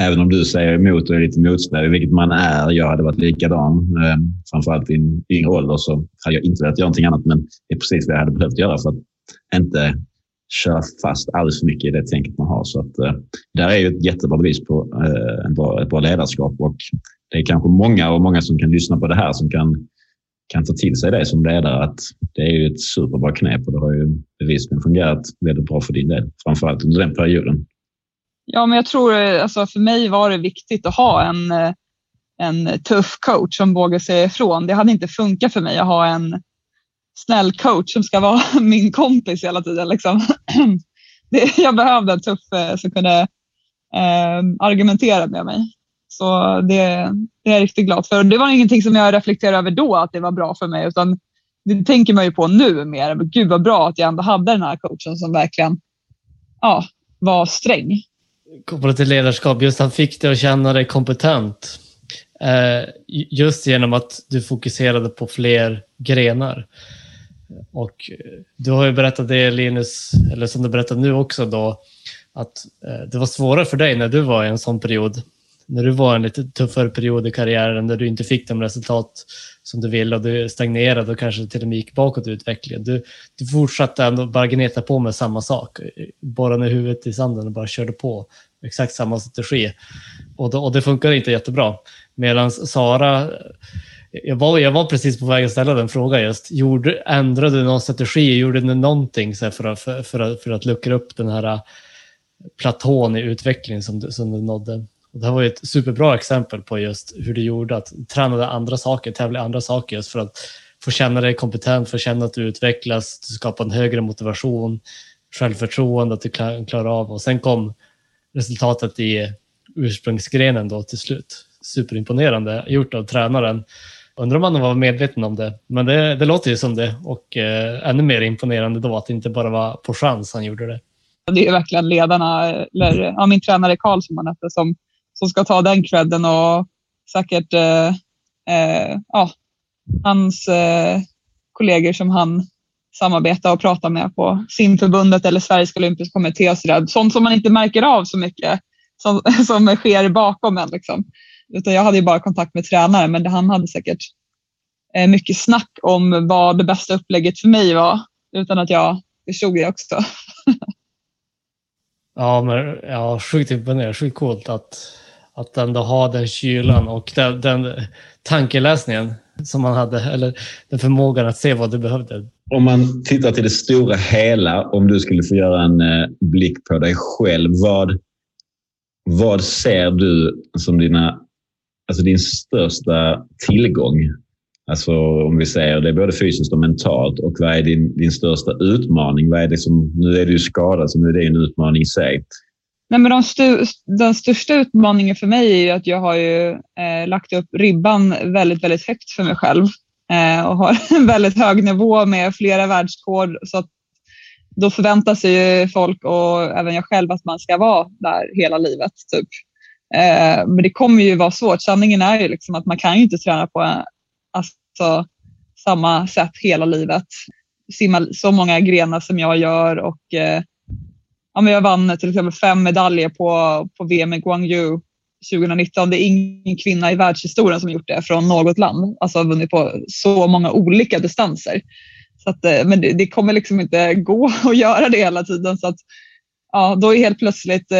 även om du säger emot och är lite motsträvig, vilket man är. Jag hade varit likadan. Ehm, framförallt i en yngre ålder så hade jag inte velat göra någonting annat. Men det är precis vad jag hade behövt göra för att inte köra fast alldeles för mycket i det tänket man har. Så att, eh, där är ju ett jättebra bevis på eh, en bra, ett bra ledarskap och det är kanske många och många som kan lyssna på det här som kan, kan ta till sig det som ledare att det är ju ett superbra knep och det har ju bevisligen fungerat väldigt bra för din del, framförallt under den perioden. Ja, men jag tror eh, alltså för mig var det viktigt att ha en, eh, en tuff coach som vågar säga ifrån. Det hade inte funkat för mig att ha en snäll coach som ska vara min kompis hela tiden. Liksom. Det, jag behövde en tuff eh, som kunde eh, argumentera med mig. Så det, det, är jag riktigt glad för. Det var ingenting som jag reflekterade över då att det var bra för mig, utan det tänker man ju på nu mer. Gud vad bra att jag ändå hade den här coachen som verkligen ja, var sträng. Kopplat till ledarskap, just han fick dig att känna dig kompetent. Eh, just genom att du fokuserade på fler grenar. Och eh, du har ju berättat det Linus, eller som du berättar nu också då, att eh, det var svårare för dig när du var i en sån period. När du var i en lite tuffare period i karriären där du inte fick de resultat som du ville och du stagnerade och kanske till och med gick bakåt i utvecklingen. Du, du fortsatte ändå bara gneta på med samma sak, bara ner huvudet i sanden och bara körde på. Exakt samma strategi. Och, då, och det funkar inte jättebra. Medan Sara jag var, jag var precis på väg att ställa den frågan just. Gjorde, ändrade du någon strategi? Gjorde du någonting så för, att, för, för, att, för att luckra upp den här äh, platån i utvecklingen som du, som du nådde? Och det här var ju ett superbra exempel på just hur du gjorde, att tränade andra saker, tävla andra saker just för att få känna dig kompetent, få känna att du utvecklas, du skapar en högre motivation, självförtroende, att du klarar av och sen kom resultatet i ursprungsgrenen då till slut. Superimponerande gjort av tränaren. Undrar om han var medveten om det, men det, det låter ju som det och eh, ännu mer imponerande då att det inte bara var på chans han gjorde det. Det är verkligen ledarna, eller ja, min tränare Karl som han hette, som, som ska ta den credden och säkert eh, eh, ja, hans eh, kollegor som han samarbetar och pratar med på simförbundet eller Sveriges olympiska kommitté och sådär. Sånt som man inte märker av så mycket som, som sker bakom en. Liksom. Utan jag hade ju bara kontakt med tränaren, men han hade säkert eh, mycket snack om vad det bästa upplägget för mig var utan att jag förstod det också. ja, men ja, sjukt imponerande, sjukt coolt att, att ändå ha den kylan och den, den tankeläsningen som man hade, eller den förmågan att se vad du behövde. Om man tittar till det stora hela, om du skulle få göra en eh, blick på dig själv, vad, vad ser du som dina alltså din största tillgång Alltså om vi säger det är både fysiskt och mentalt. Och vad är din, din största utmaning? Vad är det som, nu är du ju skadad, så nu är det en utmaning i sig. Nej, men de stu, den största utmaningen för mig är ju att jag har ju, eh, lagt upp ribban väldigt, väldigt högt för mig själv eh, och har en väldigt hög nivå med flera världsrekord. Så att då förväntar sig ju folk och även jag själv att man ska vara där hela livet. Typ. Eh, men det kommer ju vara svårt. Sanningen är ju liksom att man kan ju inte träna på alltså, samma sätt hela livet. Simma så många grenar som jag gör och eh, ja, men jag vann till exempel fem medaljer på, på VM i Guangzhou 2019. Det är ingen kvinna i världshistorien som gjort det från något land. Alltså vunnit på så många olika distanser. Så att, eh, men det, det, kommer liksom inte gå att göra det hela tiden. Så att, ja, då är helt plötsligt eh,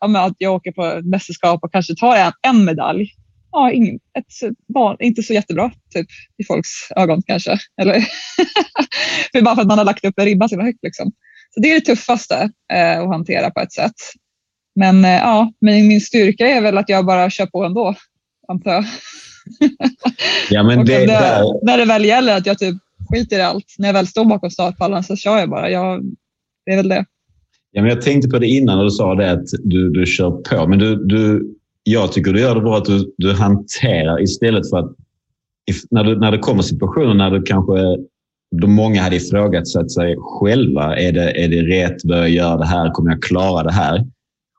ja, att jag åker på mästerskap och kanske tar en, en medalj. Ja, ingen, ett, barn, inte så jättebra typ, i folks ögon kanske. Eller för bara för att man har lagt upp en ribba så högt. Liksom. Så det är det tuffaste eh, att hantera på ett sätt. Men eh, ja, min, min styrka är väl att jag bara kör på ändå, antar jag. Ja, men det, det, där... När det väl gäller att jag typ skiter i allt. När jag väl står bakom startpallen så kör jag bara. Jag, det är väl det. Ja, men jag tänkte på det innan och du sa det att du, du kör på. Men du, du, jag tycker du gör det bra att du, du hanterar istället för att när, du, när det kommer situationer när du kanske då många hade ifrågasatt sig själva. Är det, är det rätt? Bör jag göra det här? Kommer jag klara det här?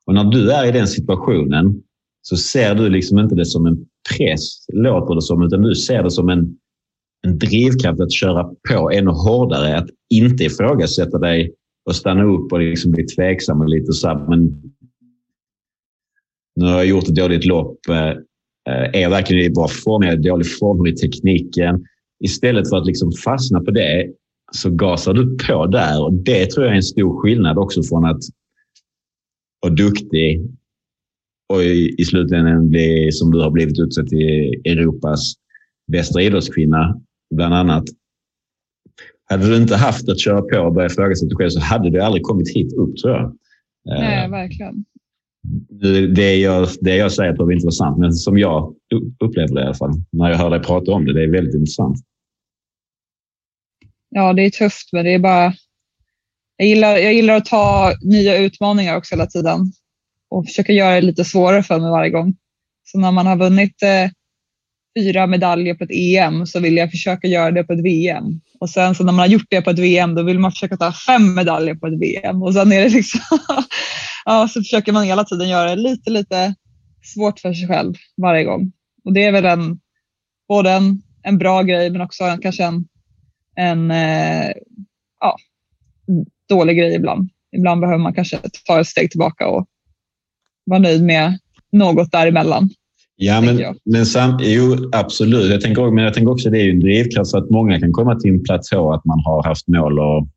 Och när du är i den situationen så ser du liksom inte det som en press, låter det som, utan du ser det som en, en drivkraft att köra på ännu hårdare. Att inte ifrågasätta dig och stanna upp och liksom bli tveksam och lite så här, men nu har jag gjort ett dåligt lopp. Eh, eh, är jag verkligen i bra form? Är jag i dålig form i tekniken? Istället för att liksom fastna på det så gasar du på där och det tror jag är en stor skillnad också från att vara duktig och i, i slutändan bli, som du har blivit utsedd till Europas bästa idrottskvinna, bland annat. Hade du inte haft att köra på och börja ifrågasätta dig själv så hade du aldrig kommit hit upp, tror jag. Nej, uh, verkligen. Det jag, det jag säger jag inte var sant, men som jag upplever det i alla fall, när jag hör dig prata om det, det är väldigt intressant. Ja, det är tufft, men det är bara... Jag gillar, jag gillar att ta nya utmaningar också hela tiden och försöka göra det lite svårare för mig varje gång. Så när man har vunnit eh, fyra medaljer på ett EM så vill jag försöka göra det på ett VM. Och sen så när man har gjort det på ett VM då vill man försöka ta fem medaljer på ett VM. Och sen är det liksom, ja, så försöker man hela tiden göra det lite, lite svårt för sig själv varje gång. Och det är väl en, både en, en bra grej men också en, kanske en, en eh, ja, dålig grej ibland. Ibland behöver man kanske ta ett steg tillbaka och vara nöjd med något däremellan. Ja, men, men sam, jo, absolut. Jag tänker, men jag tänker också att det är en drivkraft för att många kan komma till en platå att man har haft mål och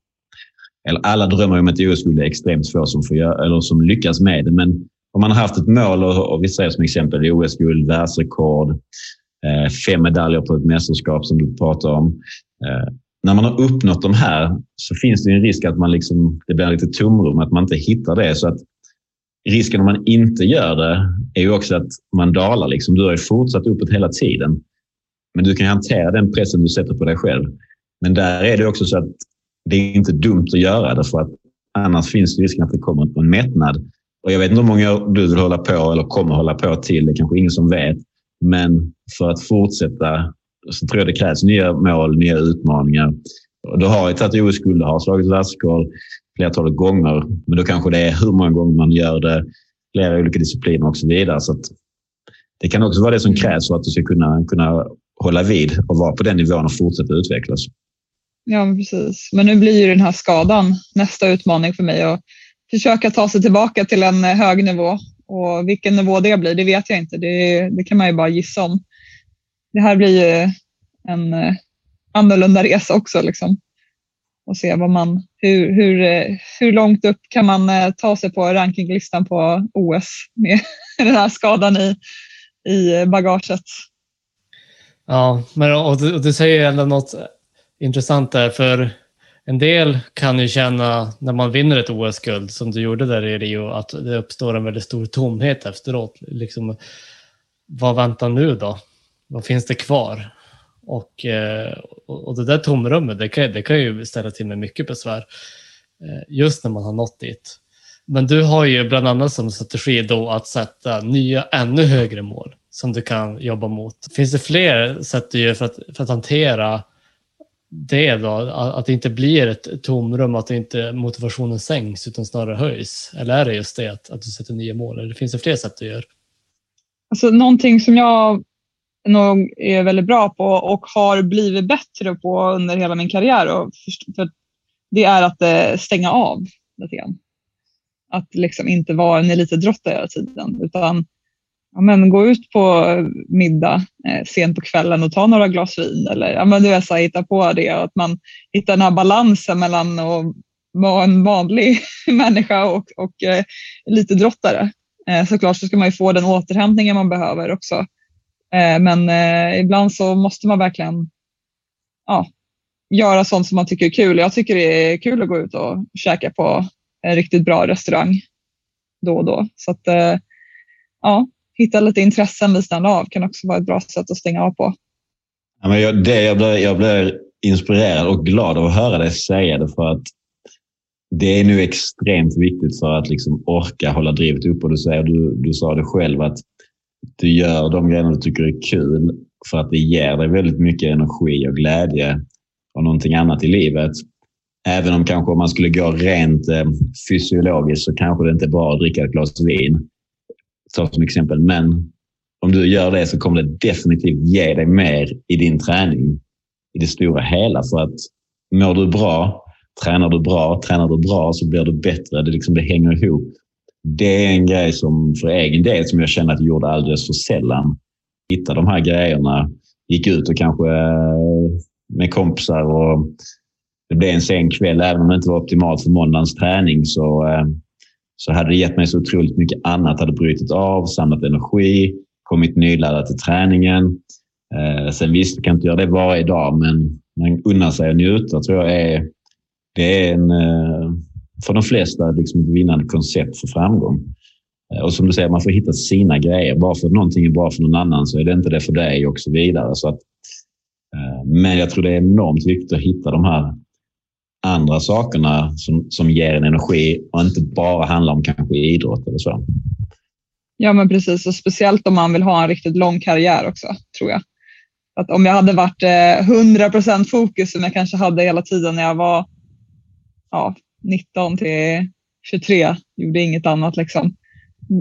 eller alla drömmer om ett OS-guld. Är extremt få som, får göra, eller som lyckas med det. Men om man har haft ett mål och, och vi säger som exempel OS-guld, världsrekord, eh, fem medaljer på ett mästerskap som du pratar om. Eh, när man har uppnått de här så finns det en risk att man liksom, det blir lite tomrum, att man inte hittar det. Så att risken om man inte gör det är ju också att man dalar. Liksom. Du har ju fortsatt uppåt hela tiden. Men du kan hantera den pressen du sätter på dig själv. Men där är det också så att det är inte dumt att göra det för att annars finns det risken att det kommer en mättnad. Och jag vet inte hur många du vill hålla på eller kommer hålla på till. Det är kanske ingen som vet. Men för att fortsätta så tror jag det krävs nya mål, nya utmaningar. Du har ju tagit OS-guld, du har slagit världsrekord flertalet gånger. Men då kanske det är hur många gånger man gör det, flera olika discipliner och så vidare. Så det kan också vara det som mm. krävs för att du ska kunna, kunna hålla vid och vara på den nivån och fortsätta utvecklas. Ja, precis. Men nu blir ju den här skadan nästa utmaning för mig att försöka ta sig tillbaka till en hög nivå. Och vilken nivå det blir, det vet jag inte. Det, det kan man ju bara gissa om. Det här blir ju en eh, annorlunda resa också. Liksom och se vad man, hur, hur, eh, hur långt upp kan man eh, ta sig på rankinglistan på OS med den här skadan i, i eh, bagaget. Ja, men, och, du, och du säger ändå något intressant där, för en del kan ju känna när man vinner ett OS-guld, som du gjorde där i Rio, att det uppstår en väldigt stor tomhet efteråt. Liksom, vad väntar nu då? Vad finns det kvar? Eh, och, och det där tomrummet, det kan, det kan ju ställa till med mycket besvär. Eh, just när man har nått dit. Men du har ju bland annat som strategi då att sätta nya ännu högre mål som du kan jobba mot. Finns det fler sätt du gör för att, för att hantera det då? Att det inte blir ett tomrum, att inte motivationen sänks utan snarare höjs? Eller är det just det att, att du sätter nya mål? Eller finns det fler sätt du gör? Alltså, någonting som jag nog är väldigt bra på och har blivit bättre på under hela min karriär och för, det är att eh, stänga av lite grann. Att liksom inte vara en elitidrottare hela tiden utan ja, men gå ut på eh, middag eh, sent på kvällen och ta några glas vin eller ja, men du vet, så här, hitta på det och att man hittar den här balansen mellan att vara en vanlig människa och, och eh, elitidrottare. Eh, såklart så ska man ju få den återhämtningen man behöver också. Eh, men eh, ibland så måste man verkligen ja, göra sånt som man tycker är kul. Jag tycker det är kul att gå ut och käka på en riktigt bra restaurang då och då. Så att, eh, ja, hitta lite intressen vid sidan av kan också vara ett bra sätt att stänga av på. Ja, men jag, det, jag, blir, jag blir inspirerad och glad av att höra dig säga det för att det är nu extremt viktigt för att liksom orka hålla drivet uppe. Och du, säger, du, du sa det själv att du gör de grejerna du tycker är kul för att det ger dig väldigt mycket energi och glädje och någonting annat i livet. Även om kanske om man skulle gå rent eh, fysiologiskt så kanske det inte är bra att dricka ett glas vin. Ta som exempel. Men om du gör det så kommer det definitivt ge dig mer i din träning i det stora hela. För att mår du bra, tränar du bra, tränar du bra så blir du bättre. Det, liksom, det hänger ihop. Det är en grej som för egen del som jag känner att jag gjorde alldeles för sällan. Hitta de här grejerna. Gick ut och kanske eh, med kompisar och det blev en sen kväll. Även om det inte var optimalt för måndagens träning så, eh, så hade det gett mig så otroligt mycket annat. Hade brutit av, samlat energi, kommit nyladdad till träningen. Eh, sen visst, du kan inte göra det varje dag, men man unnar sig att njuta tror jag är, det är en, för de flesta liksom ett vinnande koncept för framgång. Eh, och som du säger, man får hitta sina grejer. Bara för att någonting är bra för någon annan så är det inte det för dig och så vidare. Så att, eh, men jag tror det är enormt viktigt att hitta de här andra sakerna som, som ger en energi och inte bara handlar om kanske idrott eller så. Ja, men precis. Och speciellt om man vill ha en riktigt lång karriär också, tror jag. Att om jag hade varit eh, 100 procent fokus som jag kanske hade hela tiden när jag var ja, 19 till 23, gjorde inget annat. Liksom.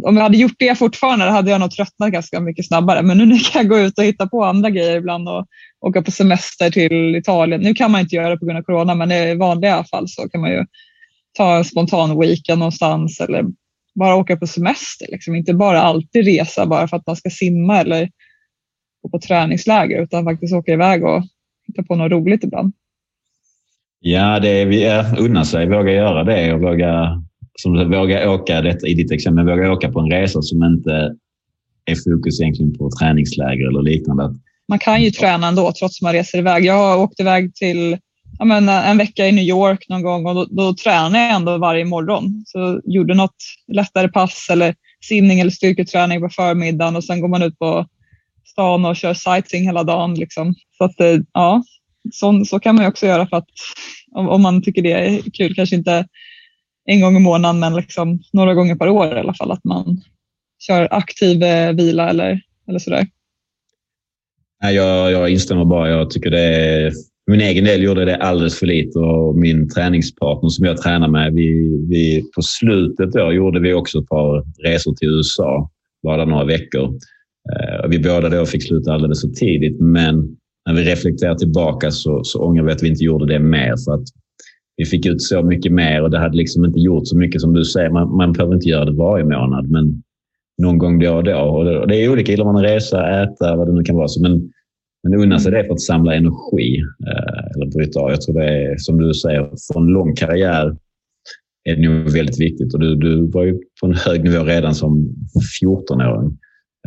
Om jag hade gjort det fortfarande hade jag nog tröttnat ganska mycket snabbare. Men nu kan jag gå ut och hitta på andra grejer ibland och åka på semester till Italien. Nu kan man inte göra det på grund av corona, men i vanliga fall så kan man ju ta en spontan weekend någonstans eller bara åka på semester. Liksom. Inte bara alltid resa bara för att man ska simma eller gå på träningsläger utan faktiskt åka iväg och hitta på något roligt ibland. Ja, det är, vi är, unna sig, våga göra det och våga, som du, våga åka, detta, i ditt exempel, våga åka på en resa som inte är fokus egentligen på träningsläger eller liknande man kan ju träna ändå trots att man reser iväg. Jag har åkt iväg till ja, men en vecka i New York någon gång och då, då tränade jag ändå varje morgon. Så gjorde något lättare pass eller simning eller styrketräning på förmiddagen och sen går man ut på stan och kör sightseeing hela dagen. Liksom. Så, att, eh, ja, så, så kan man också göra för att om, om, man tycker det är kul, kanske inte en gång i månaden men liksom några gånger per år i alla fall, att man kör aktiv eh, vila eller, eller sådär. Nej, jag, jag instämmer bara. Jag tycker det är, min egen del gjorde det alldeles för lite och min träningspartner som jag tränar med, vi, vi, på slutet då gjorde vi också ett par resor till USA, bara några veckor. Eh, vi båda då fick sluta alldeles för tidigt, men när vi reflekterar tillbaka så, så ångrar vi att vi inte gjorde det mer. För att vi fick ut så mycket mer och det hade liksom inte gjort så mycket som du säger. Man, man behöver inte göra det varje månad, men någon gång då och då. Och det är olika. Gillar man att resa, äta, vad det nu kan vara. Så, men, men unna sig det för att samla energi eh, eller bryta av. Jag tror det är, som du säger, för en lång karriär är det nog väldigt viktigt. Och du, du var ju på en hög nivå redan som 14-åring.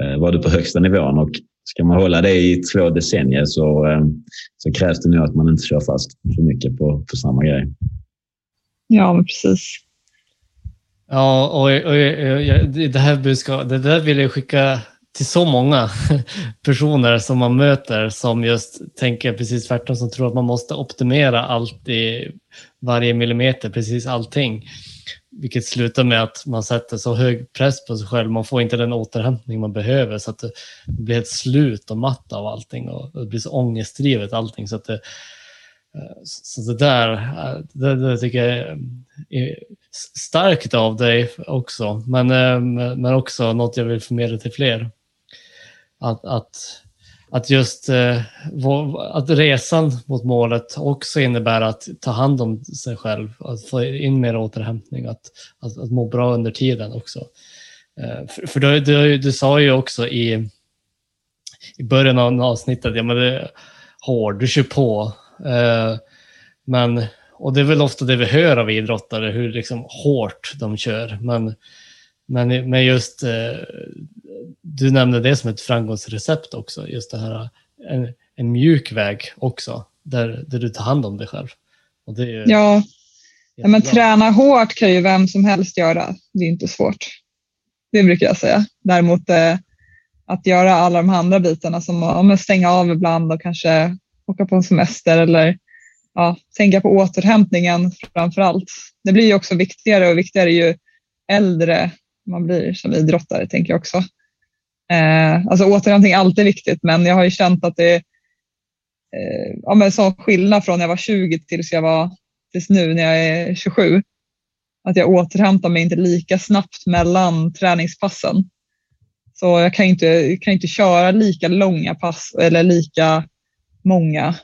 Eh, var du på högsta nivån och ska man hålla det i två decennier så, eh, så krävs det nog att man inte kör fast för mycket på, på samma grej. Ja, men precis. Ja, och, och, och det här det där vill jag skicka till så många personer som man möter som just tänker precis tvärtom, som tror att man måste optimera allt i varje millimeter, precis allting. Vilket slutar med att man sätter så hög press på sig själv. Man får inte den återhämtning man behöver så att det blir ett slut och matt av allting och det blir så ångestdrivet allting. Så, att det, eh, så det där eh, det, det tycker jag är starkt av dig också. Men, eh, men också något jag vill förmedla till fler. Att, att, att just eh, att resan mot målet också innebär att ta hand om sig själv, att få in mer återhämtning, att, att, att må bra under tiden också. Eh, för, för du, du, du sa ju också i, i början av avsnittet, ja men det är hård, du kör på. Eh, men, och det är väl ofta det vi hör av idrottare, hur liksom hårt de kör. Men, men, men just du nämnde det som ett framgångsrecept också, just det här en, en mjuk väg också, där, där du tar hand om dig själv. Och det är ja. ja, men träna hårt kan ju vem som helst göra. Det är inte svårt. Det brukar jag säga. Däremot eh, att göra alla de andra bitarna som att stänga av ibland och kanske åka på en semester eller ja, tänka på återhämtningen framför allt. Det blir ju också viktigare och viktigare ju äldre man blir som idrottare, tänker jag också. Eh, alltså återhämtning är alltid viktigt, men jag har ju känt att det är eh, ja, men sån skillnad från när jag var 20 tills jag var tills nu när jag är 27. Att jag återhämtar mig inte lika snabbt mellan träningspassen. Så jag kan inte, kan inte köra lika långa pass eller lika många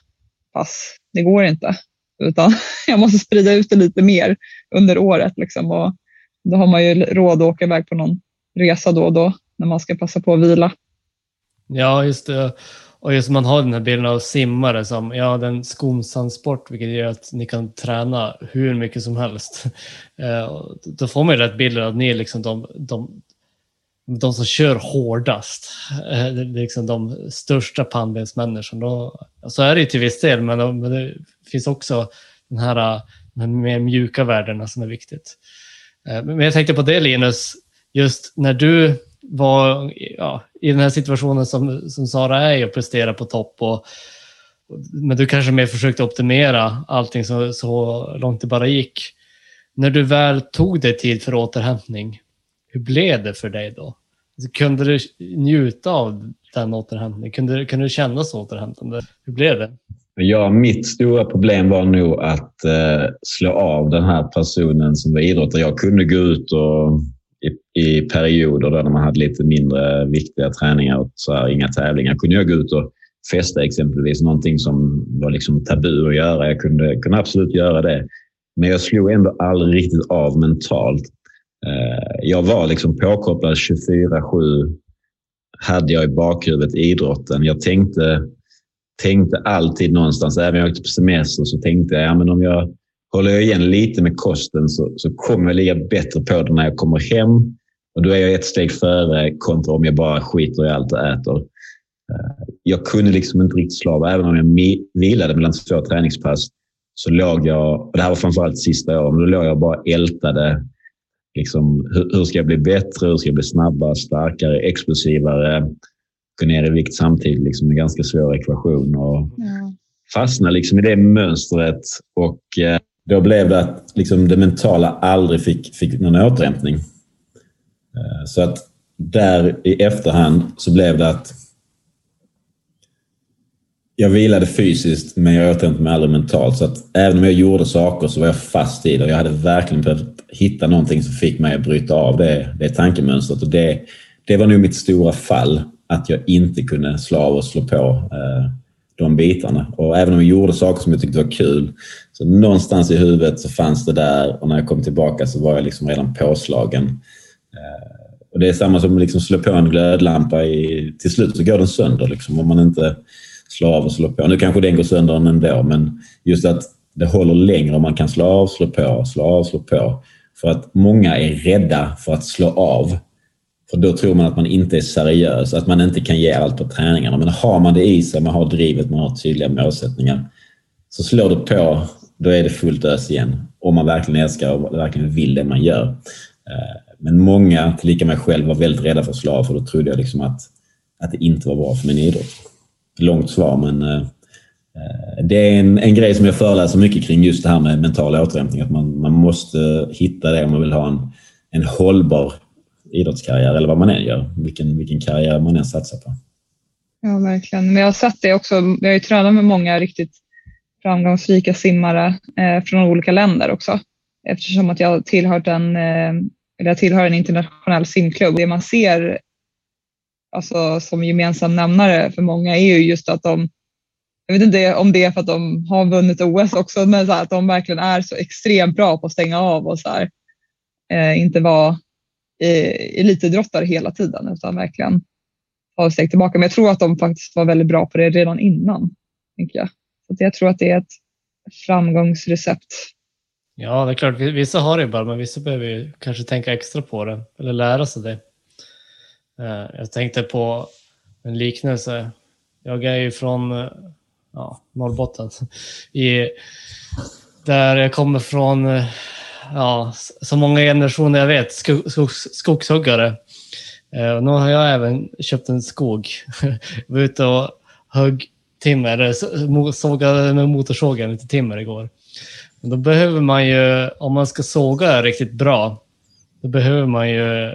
pass. Det går inte. Utan jag måste sprida ut det lite mer under året. Liksom. Och då har man ju råd att åka iväg på någon resa då och då när man ska passa på att vila. Ja, just det. Och just man har den här bilden av simmare som, ja, den skonsam sport, vilket gör att ni kan träna hur mycket som helst. Eh, då får man ju rätt bilden att ni är liksom de, de, de som kör hårdast. Eh, det är liksom de största pannbensmänniskorna. Så är det ju till viss del, men, men det finns också den här, eh, de här mer mjuka värdena som är viktigt. Eh, men jag tänkte på det Linus, just när du var ja, i den här situationen som, som Sara är och prestera på topp. Och, men du kanske mer försökte optimera allting så, så långt det bara gick. När du väl tog dig tid för återhämtning, hur blev det för dig då? Alltså, kunde du njuta av den återhämtningen? Kunde, kunde du känna så återhämtande? Hur blev det? Ja, mitt stora problem var nog att eh, slå av den här personen som var idrottare. Jag kunde gå ut och i, i perioder där man hade lite mindre viktiga träningar och så här, inga tävlingar kunde jag gå ut och festa exempelvis. Någonting som var liksom tabu att göra. Jag kunde, kunde absolut göra det. Men jag slog ändå aldrig riktigt av mentalt. Eh, jag var liksom påkopplad 24-7. Hade jag i bakhuvudet idrotten. Jag tänkte, tänkte alltid någonstans, även när jag åkte på semester, så tänkte jag ja, men om jag Håller jag igen lite med kosten så, så kommer jag ligga bättre på det när jag kommer hem. Och då är jag ett steg före kontra om jag bara skiter i allt och äter. Eh, jag kunde liksom inte riktigt slava. Även om jag vilade mellan två träningspass så låg jag, och det här var framförallt sista året, men då låg jag bara ältade. Liksom, hur, hur ska jag bli bättre? Hur ska jag bli snabbare, starkare, explosivare? Gå ner i vikt samtidigt. Liksom en ganska svår ekvation. Och ja. Fastna liksom i det mönstret och eh, då blev det att liksom det mentala aldrig fick, fick någon återhämtning. Eh, så att där i efterhand så blev det att jag vilade fysiskt men jag återhämtade mig aldrig mentalt. Så att även om jag gjorde saker så var jag fast i det och jag hade verkligen behövt hitta någonting som fick mig att bryta av det, det tankemönstret. Och det, det var nog mitt stora fall, att jag inte kunde slå av och slå på eh, de bitarna. Och även om jag gjorde saker som jag tyckte var kul, så någonstans i huvudet så fanns det där och när jag kom tillbaka så var jag liksom redan påslagen. Eh, och det är samma som att liksom slå på en glödlampa. I, till slut så går den sönder liksom, om man inte slår av och slår på. Nu kanske den går sönder ändå, men just att det håller längre om man kan slå av, slå på, slå av, slå på. För att många är rädda för att slå av för då tror man att man inte är seriös, att man inte kan ge allt på träningarna. Men har man det i sig, man har drivet, man har tydliga målsättningar, så slår det på, då är det fullt ös igen. Om man verkligen älskar och verkligen vill det man gör. Eh, men många, tillika mig själv, var väldigt rädda för att slå av, för då trodde jag liksom att att det inte var bra för min idrott. Långt svar, men eh, eh, det är en, en grej som jag föreläser mycket kring, just det här med mental återhämtning. Att man, man måste hitta det om man vill ha en, en hållbar idrottskarriär eller vad man än gör. Vilken, vilken karriär man än satsar på. Ja, verkligen. Men jag har sett det också. Jag har ju tränat med många riktigt framgångsrika simmare eh, från olika länder också. Eftersom att jag tillhör, den, eh, eller jag tillhör en internationell simklubb. Det man ser alltså, som gemensam nämnare för många är ju just att de, jag vet inte om det är för att de har vunnit OS också, men så här, att de verkligen är så extremt bra på att stänga av och så här, eh, inte vara eh, elitidrottare hela tiden utan verkligen ta steg tillbaka. Men jag tror att de faktiskt var väldigt bra på det redan innan. Tänker jag. Så jag tror att det är ett framgångsrecept. Ja, det är klart. Vissa har det bara, men vissa behöver kanske tänka extra på det eller lära sig det. Eh, jag tänkte på en liknelse. Jag är ju från eh, ja, Norrbotten, i, där jag kommer från, eh, ja, så många generationer jag vet, skog, skog, skogshuggare. Eh, och nu har jag även köpt en skog. Jag var ute och högg timmer, sågade med motorsågen lite timmer igår. Då behöver man ju, om man ska såga riktigt bra, då behöver man ju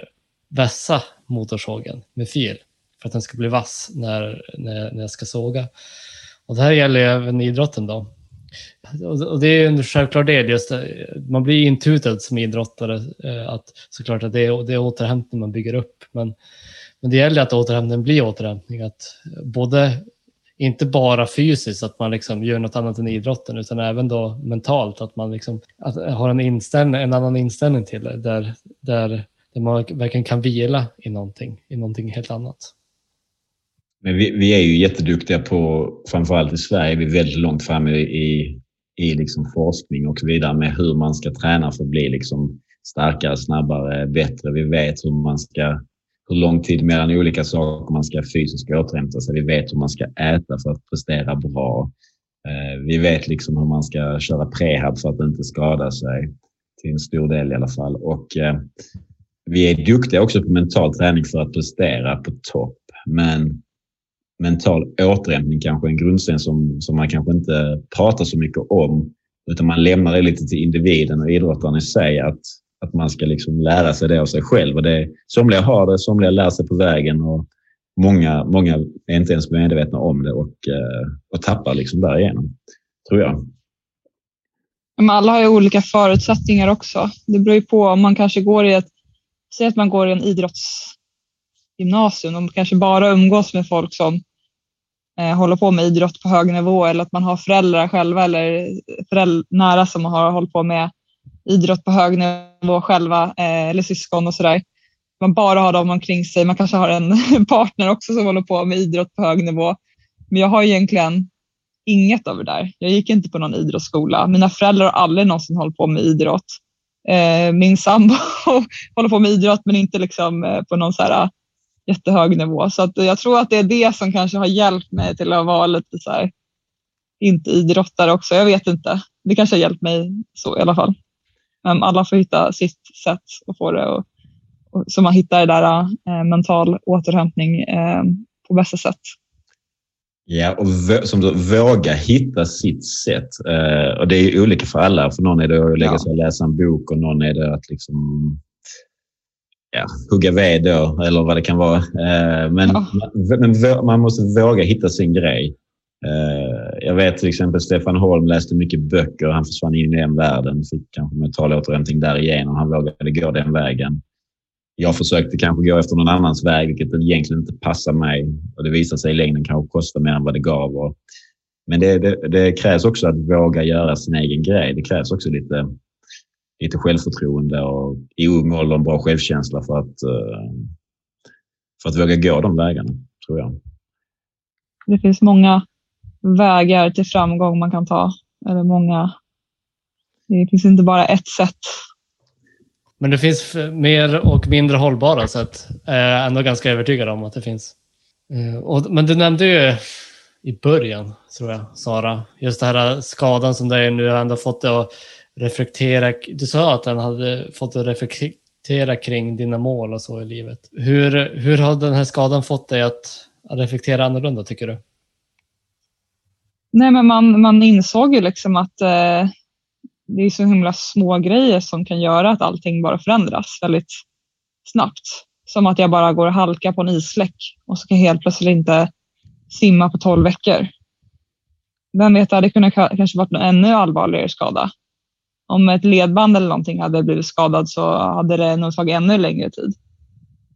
vässa motorsågen med fil för att den ska bli vass när, när, när jag ska såga. Och det här gäller även idrotten då. Och det är en självklar del, just det, man blir intutad som idrottare, eh, att såklart att det är, det är återhämtning man bygger upp. Men, men det gäller att återhämtningen blir återhämtning, att både inte bara fysiskt, att man liksom gör något annat än idrotten, utan även då mentalt, att man liksom, att eh, har en, inställning, en annan inställning till det, där, där där man verkligen kan vila i någonting, i någonting helt annat. Men vi, vi är ju jätteduktiga på, framförallt i Sverige, vi är väldigt långt framme i, i liksom forskning och så vidare med hur man ska träna för att bli liksom starkare, snabbare, bättre. Vi vet hur man ska hur lång tid mellan olika saker man ska fysiskt återhämta sig. Vi vet hur man ska äta för att prestera bra. Eh, vi vet liksom hur man ska köra prehab för att inte skada sig till en stor del i alla fall. Och eh, vi är duktiga också på mental träning för att prestera på topp. Men mental återhämtning kanske en grundsten som, som man kanske inte pratar så mycket om. Utan man lämnar det lite till individen och idrottaren i sig. Att, att man ska liksom lära sig det av sig själv. Och det, somliga har det, somliga lär sig på vägen. och Många, många är inte ens medvetna om det och, eh, och tappar liksom därigenom, tror jag. Men alla har ju olika förutsättningar också. Det beror ju på om man kanske går i ett säg att man går i en idrotts gymnasium och kanske bara umgås med folk som eh, håller på med idrott på hög nivå eller att man har föräldrar själva eller föräldrar nära som har hållit på med idrott på hög nivå själva eh, eller syskon och sådär. Man bara har dem omkring sig. Man kanske har en partner också som håller på med idrott på hög nivå. Men jag har egentligen inget av det där. Jag gick inte på någon idrottsskola. Mina föräldrar har aldrig någonsin hållit på med idrott eh, min sambo håller på med idrott men inte liksom, eh, på någon så här, jättehög nivå. Så att jag tror att det är det som kanske har hjälpt mig till att vara lite så här, inte idrottare också. Jag vet inte. Det kanske har hjälpt mig så i alla fall. Men alla får hitta sitt sätt att få det och, och, så man hittar det där eh, mental återhämtning eh, på bästa sätt. Ja, och som du, våga hitta sitt sätt. Eh, och det är olika för alla. För någon är det att lägga sig och läsa en bok och någon är det att liksom, ja, hugga ved då, eller vad det kan vara. Eh, men, ja. men man måste våga hitta sin grej. Eh, jag vet till exempel Stefan Holm läste mycket böcker. Han försvann in i den världen. Fick kanske mental återhämtning därigenom. Han vågade gå den vägen jag försökte kanske gå efter någon annans väg, vilket egentligen inte passar mig. Och det visade sig i längden kanske kosta mer än vad det gav. Men det, det, det, krävs också att våga göra sin egen grej. Det krävs också lite, lite självförtroende och i ung ålder en bra självkänsla för att, eh, för att våga gå de vägarna, tror jag. Det finns många vägar till framgång man kan ta. Eller många, det finns inte bara ett sätt men det finns mer och mindre hållbara sätt. Jag är ändå ganska övertygad om att det finns. Eh, men du nämnde ju i början, tror jag, Sara, just den här skadan som du nu har ändå fått dig att reflektera. Du sa att den hade fått dig att reflektera kring dina mål och så i livet. Hur, hur har den här skadan fått dig att, reflektera annorlunda tycker du? Nej, men man, man insåg ju liksom att eh, det är så himla små grejer som kan göra att allting bara förändras väldigt snabbt. Som att jag bara går och halkar på en isläck och så kan jag helt plötsligt inte simma på 12 veckor. Vem vet, det hade kunnat kanske varit en ännu allvarligare skada. Om ett ledband eller någonting hade blivit skadad så hade det nog tagit ännu längre tid.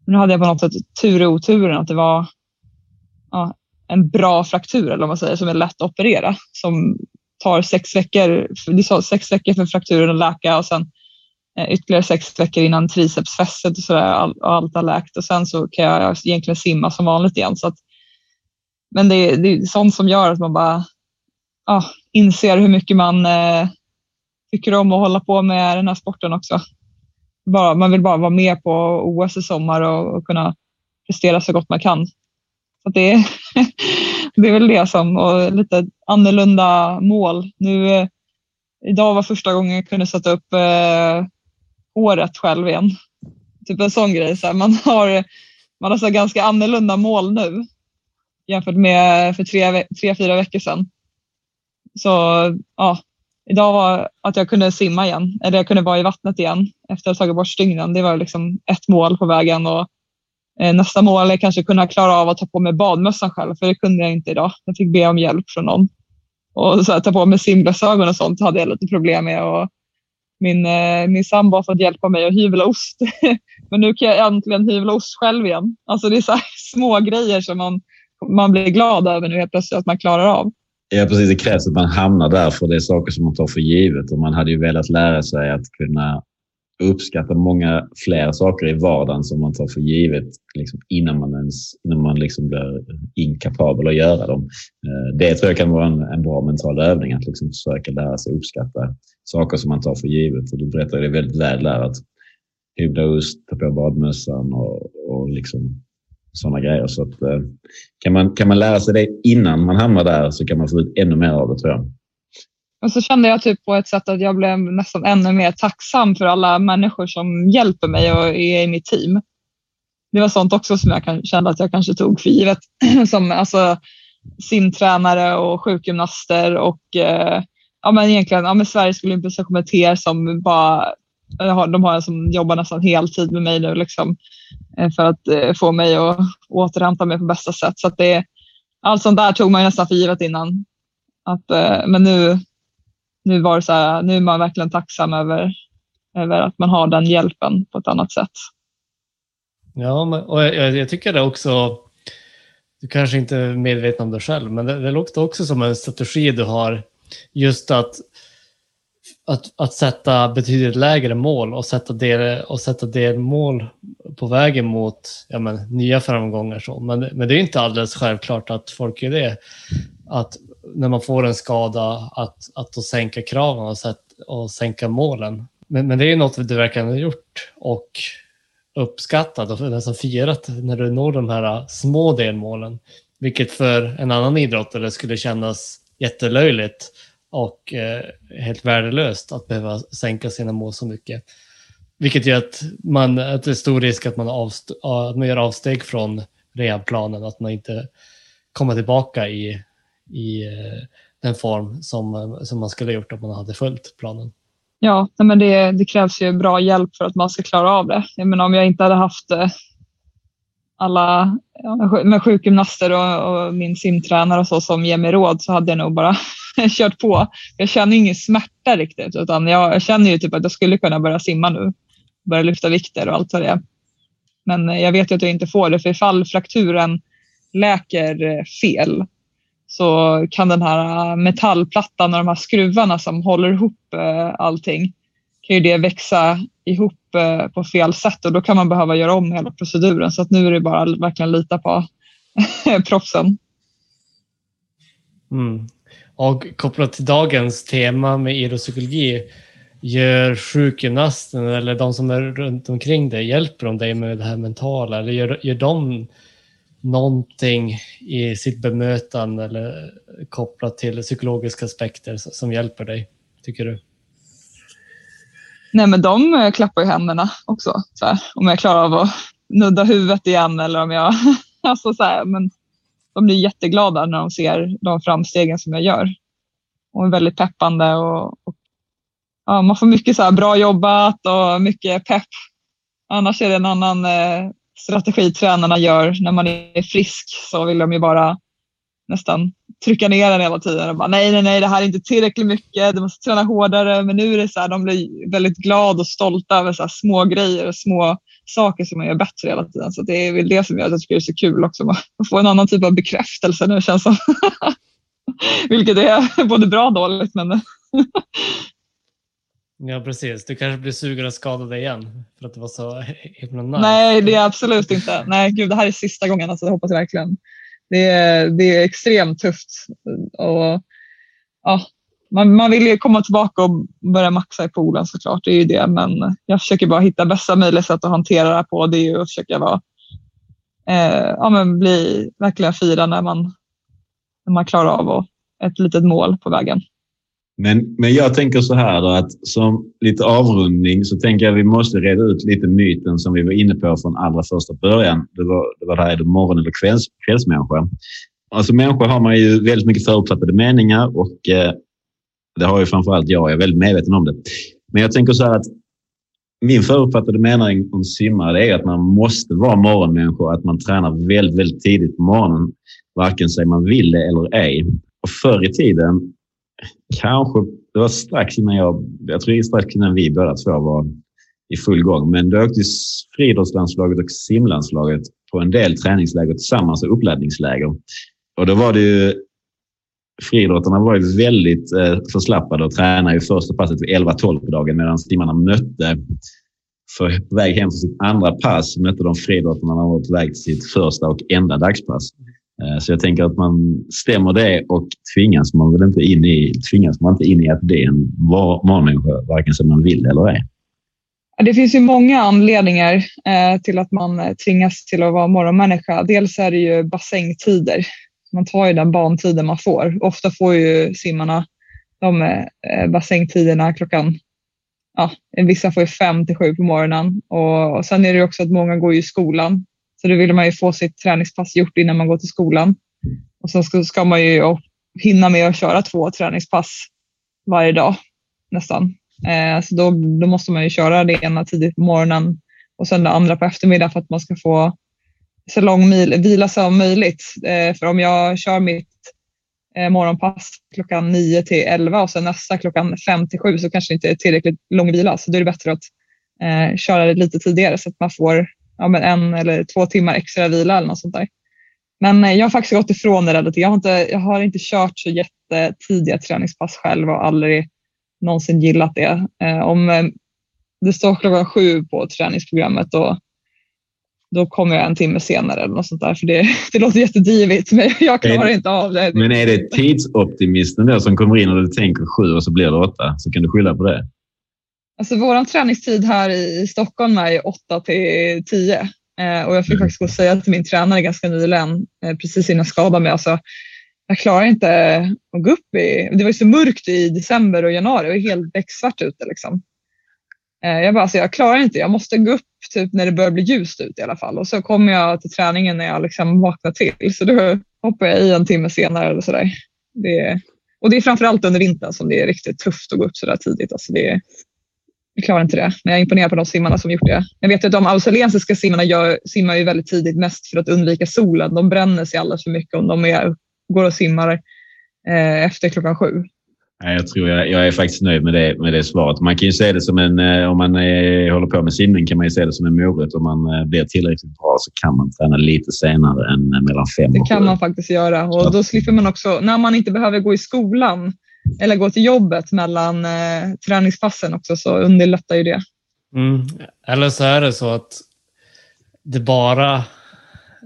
Nu hade jag på något sätt tur i oturen att det var ja, en bra fraktur eller vad man säger, som är lätt att operera. Som tar sex veckor, det sa sex veckor för frakturen att läka och sen eh, ytterligare sex veckor innan tricepsfästet och, sådär, och allt har läkt och sen så kan jag egentligen simma som vanligt igen. Så att, men det, det är sånt som gör att man bara ah, inser hur mycket man eh, tycker om att hålla på med den här sporten också. Bara, man vill bara vara med på OS i sommar och, och kunna prestera så gott man kan. Så det, är, det är väl det som, och lite annorlunda mål. Nu, eh, idag var första gången jag kunde sätta upp eh, håret själv igen. Typ en sån grej. Så här, man har, man har så ganska annorlunda mål nu jämfört med för tre, tre fyra veckor sedan. Så ja, idag var att jag kunde simma igen, eller jag kunde vara i vattnet igen efter att ha tagit bort stygnen. Det var liksom ett mål på vägen och eh, nästa mål är kanske kunna klara av att ta på mig badmössan själv, för det kunde jag inte idag. Jag fick be om hjälp från någon. Och så här, ta på mig simglasögon och sånt hade jag lite problem med. Och min, eh, min sambo har fått hjälpa mig att hyvla ost. Men nu kan jag äntligen hyvla ost själv igen. Alltså det är så små grejer som man, man blir glad över nu helt plötsligt att man klarar av. Ja, precis. Det krävs att man hamnar där för det är saker som man tar för givet och man hade ju velat lära sig att kunna uppskatta många fler saker i vardagen som man tar för givet liksom, innan man, ens, innan man liksom blir inkapabel att göra dem. Eh, det tror jag kan vara en, en bra mental övning, att liksom försöka lära sig uppskatta saker som man tar för givet. Och du berättade det väldigt väl där, att hyvla ost, ta på badmössan och, och liksom sådana grejer. Så att, eh, kan, man, kan man lära sig det innan man hamnar där så kan man få ut ännu mer av det tror jag. Och så kände jag typ på ett sätt att jag blev nästan ännu mer tacksam för alla människor som hjälper mig och är i mitt team. Det var sånt också som jag kände att jag kanske tog för givet. som alltså, simtränare och sjukgymnaster och eh, ja, men egentligen ja, men Sveriges olympiska kommittéer som bara de har en som jobbar nästan heltid med mig nu liksom, eh, för att eh, få mig att återhämta mig på bästa sätt. Så att det, allt sånt där tog man nästan för givet innan. Att, eh, men nu, nu, var så här, nu är man verkligen tacksam över, över att man har den hjälpen på ett annat sätt. Ja, och jag, jag tycker det också, du kanske inte är medveten om det själv, men det, det låter också som en strategi du har just att att, att sätta betydligt lägre mål och sätta, del, och sätta delmål på vägen mot ja, men, nya framgångar. Så. Men, men det är inte alldeles självklart att folk gör det. Att när man får en skada, att, att då sänka kraven och, sätt, och sänka målen. Men, men det är något du verkligen har gjort och uppskattat och nästan firat när du når de här små delmålen. Vilket för en annan idrottare skulle kännas jättelöjligt och eh, helt värdelöst att behöva sänka sina mål så mycket. Vilket gör att, man, att det är stor risk att man, avst att man gör avsteg från rehabplanen, att man inte kommer tillbaka i, i eh, den form som, som man skulle ha gjort om man hade följt planen. Ja, men det, det, krävs ju bra hjälp för att man ska klara av det. Jag menar, om jag inte hade haft eh, alla med sjukgymnaster och, och, min simtränare och så som ger mig råd så hade jag nog bara kört på. Jag känner ingen smärta riktigt utan jag, känner ju typ att jag skulle kunna börja simma nu. Börja lyfta vikter och allt vad det är. Men jag vet ju att jag inte får det för ifall frakturen läker eh, fel så kan den här eh, metallplattan och de här skruvarna som håller ihop eh, allting kan ju det växa ihop på fel sätt och då kan man behöva göra om hela proceduren. Så att nu är det bara verkligen lita på proffsen. Mm. Och kopplat till dagens tema med idrottspsykologi, gör sjukgymnasten eller de som är runt omkring dig, hjälper de dig med det här mentala eller gör, gör de någonting i sitt bemötande eller kopplat till psykologiska aspekter som hjälper dig, tycker du? Nej, men de eh, klappar ju händerna också. Så här, om jag klarar av att nudda huvudet igen eller om jag... alltså så här, men de blir jätteglada när de ser de framstegen som jag gör. Och är väldigt peppande och, och ja, man får mycket så bra jobbat och mycket pepp. Annars är det en annan eh, strategi tränarna gör när man är frisk så vill de ju bara nästan trycka ner den hela tiden och bara nej, nej, nej, det här är inte tillräckligt mycket. Du måste träna hårdare. Men nu är det så här, de blir väldigt glada och stolta över så små grejer och små saker som man gör bättre hela tiden. Så det är väl det som gör att jag tycker det är så kul också. Att få en annan typ av bekräftelse nu känns som. Vilket är både bra och dåligt. Men Ja, precis. Du kanske blir sugen att skada dig igen för att det var så himla nice. Nej, det är absolut inte. Nej, gud, det här är sista gången. Alltså, jag hoppas verkligen. Det är, det är extremt tufft. Och, ja, man, man vill ju komma tillbaka och börja maxa i poolen såklart. Det är ju det. Men jag försöker bara hitta bästa möjliga sätt att hantera det här på. Det är ju att försöka vara, eh, ja, men bli verkligen fira när man, när man klarar av och ett litet mål på vägen. Men, men jag tänker så här då, att som lite avrundning så tänker jag att vi måste reda ut lite myten som vi var inne på från allra första början. Det var det, var det här, är du morgon eller kvälls, kvällsmänniska? Alltså människor har man ju väldigt mycket förutfattade meningar och eh, det har ju framförallt jag. Jag är väldigt medveten om det. Men jag tänker så här att min förutfattade mening om simmare är att man måste vara morgonmänniska att man tränar väldigt, väldigt tidigt på morgonen. Varken sig man vill det eller ej. Och förr i tiden kanske, det var strax innan jag, jag tror det strax innan vi båda två var i full gång. Men då åkte friidrottslandslaget och simlandslaget på en del träningsläger tillsammans och uppladdningsläger. Och då var det ju friidrottarna var ju väldigt eh, förslappade och tränade i första passet vid 11-12 på dagen medan simmarna mötte för på väg hem från sitt andra pass mötte de friidrottarna när de var på väg till sitt första och enda dagspass. Eh, så jag tänker att man stämmer det och tvingas man väl inte in i, tvingas man inte in i att det är en morgonmänniska, varken som man vill eller är. Det finns ju många anledningar eh, till att man tvingas till att vara morgonmänniska. Dels är det ju bassängtider. Man tar ju den bantiden man får. Ofta får ju simmarna de eh, bassängtiderna klockan Ja, vissa får ju fem till sju på morgonen och sen är det också att många går i skolan så då vill man ju få sitt träningspass gjort innan man går till skolan. Och sen ska, ska man ju hinna med att köra två träningspass varje dag nästan. Eh, så då, då måste man ju köra det ena tidigt på morgonen och sen det andra på eftermiddagen för att man ska få så lång mil, vila som möjligt. Eh, för om jag kör mitt eh, morgonpass klockan 9 till 11 och sen nästa klockan 5 till 7 så kanske det inte är tillräckligt lång vila. Så då är det bättre att eh, köra det lite tidigare så att man får ja, men en eller två timmar extra vila eller något sånt där. Men eh, jag har faktiskt gått ifrån det där lite. Jag har inte, jag har inte kört så jättetidiga träningspass själv och aldrig någonsin gillat det. Eh, om eh, det står klockan sju på träningsprogrammet och då kommer jag en timme senare eller något sånt där. För det, det låter jättedivigt, men jag klarar det, inte av det. Men är det tidsoptimisten då som kommer in och du tänker sju och så blir det åtta, så kan du skylla på det? Alltså vår träningstid här i Stockholm är 8 till 10 eh, och jag fick mm. faktiskt gå och säga till min tränare ganska nyligen, eh, precis innan jag skadade mig, alltså, jag klarar inte att gå upp i... Det var ju så mörkt i december och januari, det var helt becksvart ute. Liksom. Eh, jag bara, alltså, jag klarar inte, jag måste gå upp typ när det börjar bli ljust ut i alla fall och så kommer jag till träningen när jag liksom vaknar till. Så då hoppar jag i en timme senare eller sådär. Det, och det är framförallt under vintern som det är riktigt tufft att gå upp så där tidigt. Alltså det, jag klarar inte det, men jag är imponerad på de simmarna som gjort det. Jag vet att de australiensiska simmarna gör, simmar ju väldigt tidigt, mest för att undvika solen. De bränner sig alldeles för mycket om de är, går och simmar eh, efter klockan sju. Jag tror jag, jag, är faktiskt nöjd med det, med det svaret. Man kan ju se det som en, eh, om man är, håller på med simning kan man ju se det som en morot. Om man eh, blir tillräckligt bra så kan man träna lite senare än mellan fem och Det kan man faktiskt göra och då slipper man också, när man inte behöver gå i skolan eller gå till jobbet mellan eh, träningspassen också så underlättar ju det. Mm. Eller så är det så att det bara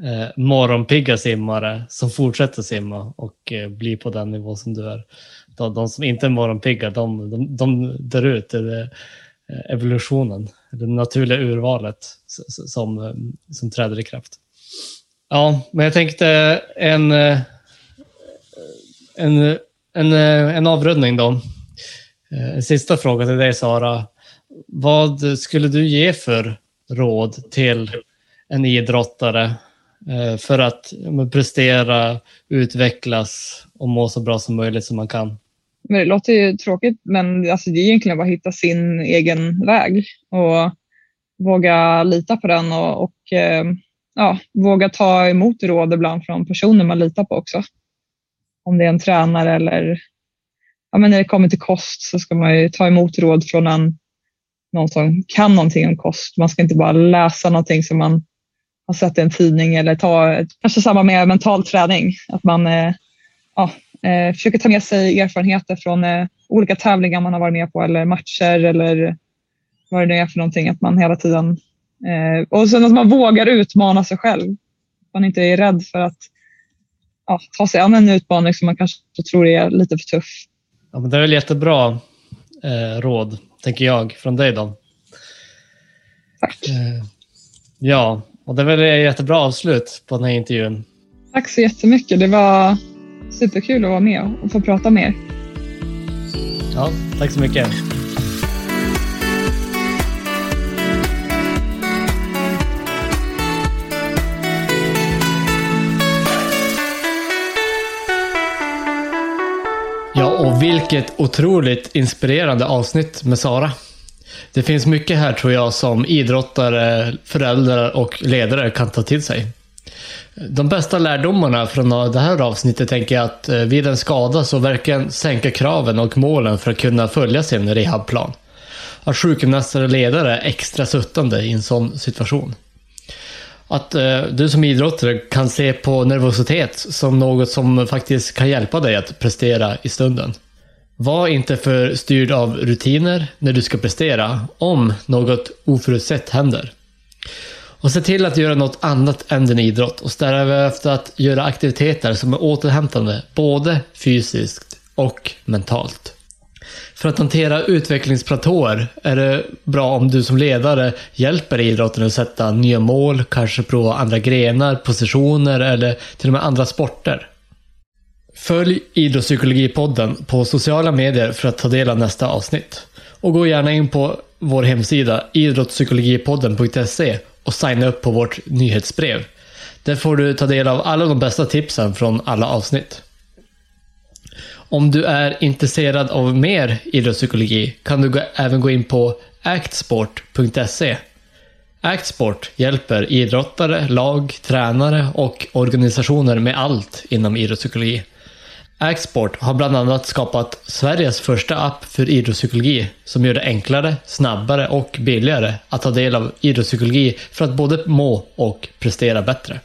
eh, morgonpigga simmare som fortsätter simma och eh, blir på den nivå som du är. De, de som inte är morgonpigga, de, de, de dör ut. Det är eh, evolutionen, det naturliga urvalet som, eh, som träder i kraft. Ja, men jag tänkte en, eh, en en, en avrundning då. En sista fråga till dig Sara. Vad skulle du ge för råd till en idrottare för att prestera, utvecklas och må så bra som möjligt som man kan. Men det låter ju tråkigt, men alltså det är egentligen bara att hitta sin egen väg och våga lita på den och, och eh, ja, våga ta emot råd ibland från personer man litar på också. Om det är en tränare eller ja, men när det kommer till kost så ska man ju ta emot råd från en, någon som kan någonting om kost. Man ska inte bara läsa någonting som man har sett i en tidning eller ta, kanske samma med mental träning. Att man eh, ja, eh, försöker ta med sig erfarenheter från eh, olika tävlingar man har varit med på eller matcher eller vad det nu är för någonting. Att man hela tiden eh, och sen att man vågar utmana sig själv. Att man inte är rädd för att ja, ta sig an en utmaning som man kanske tror är lite för tuff. Ja, men det är väl jättebra eh, råd, tänker jag, från dig då. Tack. Eh, ja, och det är väl ett jättebra avslut på den här intervjun. Tack så jättemycket. Det var superkul att vara med och få prata med er. Ja, tack så mycket. Ja, och vilket otroligt inspirerande avsnitt med Sara. Det finns mycket här tror jag som idrottare, föräldrar och ledare kan ta till sig. De bästa lärdomarna från det här avsnittet tänker jag att eh, vid en skada så verkligen sänka kraven och målen för att kunna följa sin rehabplan. Att sjukgymnaster och ledare är extra suttande i en sån situation. Att eh, du som idrottare kan se på nervositet som något som faktiskt kan hjälpa dig att prestera i stunden. Var inte för styrd av rutiner när du ska prestera om något oförutsett händer. Och se till att göra något annat än din idrott och sträva efter att göra aktiviteter som är återhämtande både fysiskt och mentalt. För att hantera utvecklingsplatåer är det bra om du som ledare hjälper idrotten att sätta nya mål, kanske prova andra grenar, positioner eller till och med andra sporter. Följ Idrottspsykologipodden på sociala medier för att ta del av nästa avsnitt. Och gå gärna in på vår hemsida idrottspsykologipodden.se och signa upp på vårt nyhetsbrev. Där får du ta del av alla de bästa tipsen från alla avsnitt. Om du är intresserad av mer idrottspsykologi kan du även gå in på actsport.se. Actsport hjälper idrottare, lag, tränare och organisationer med allt inom idrottspsykologi. Axport har bland annat skapat Sveriges första app för idrottspsykologi som gör det enklare, snabbare och billigare att ta del av idrottspsykologi för att både må och prestera bättre.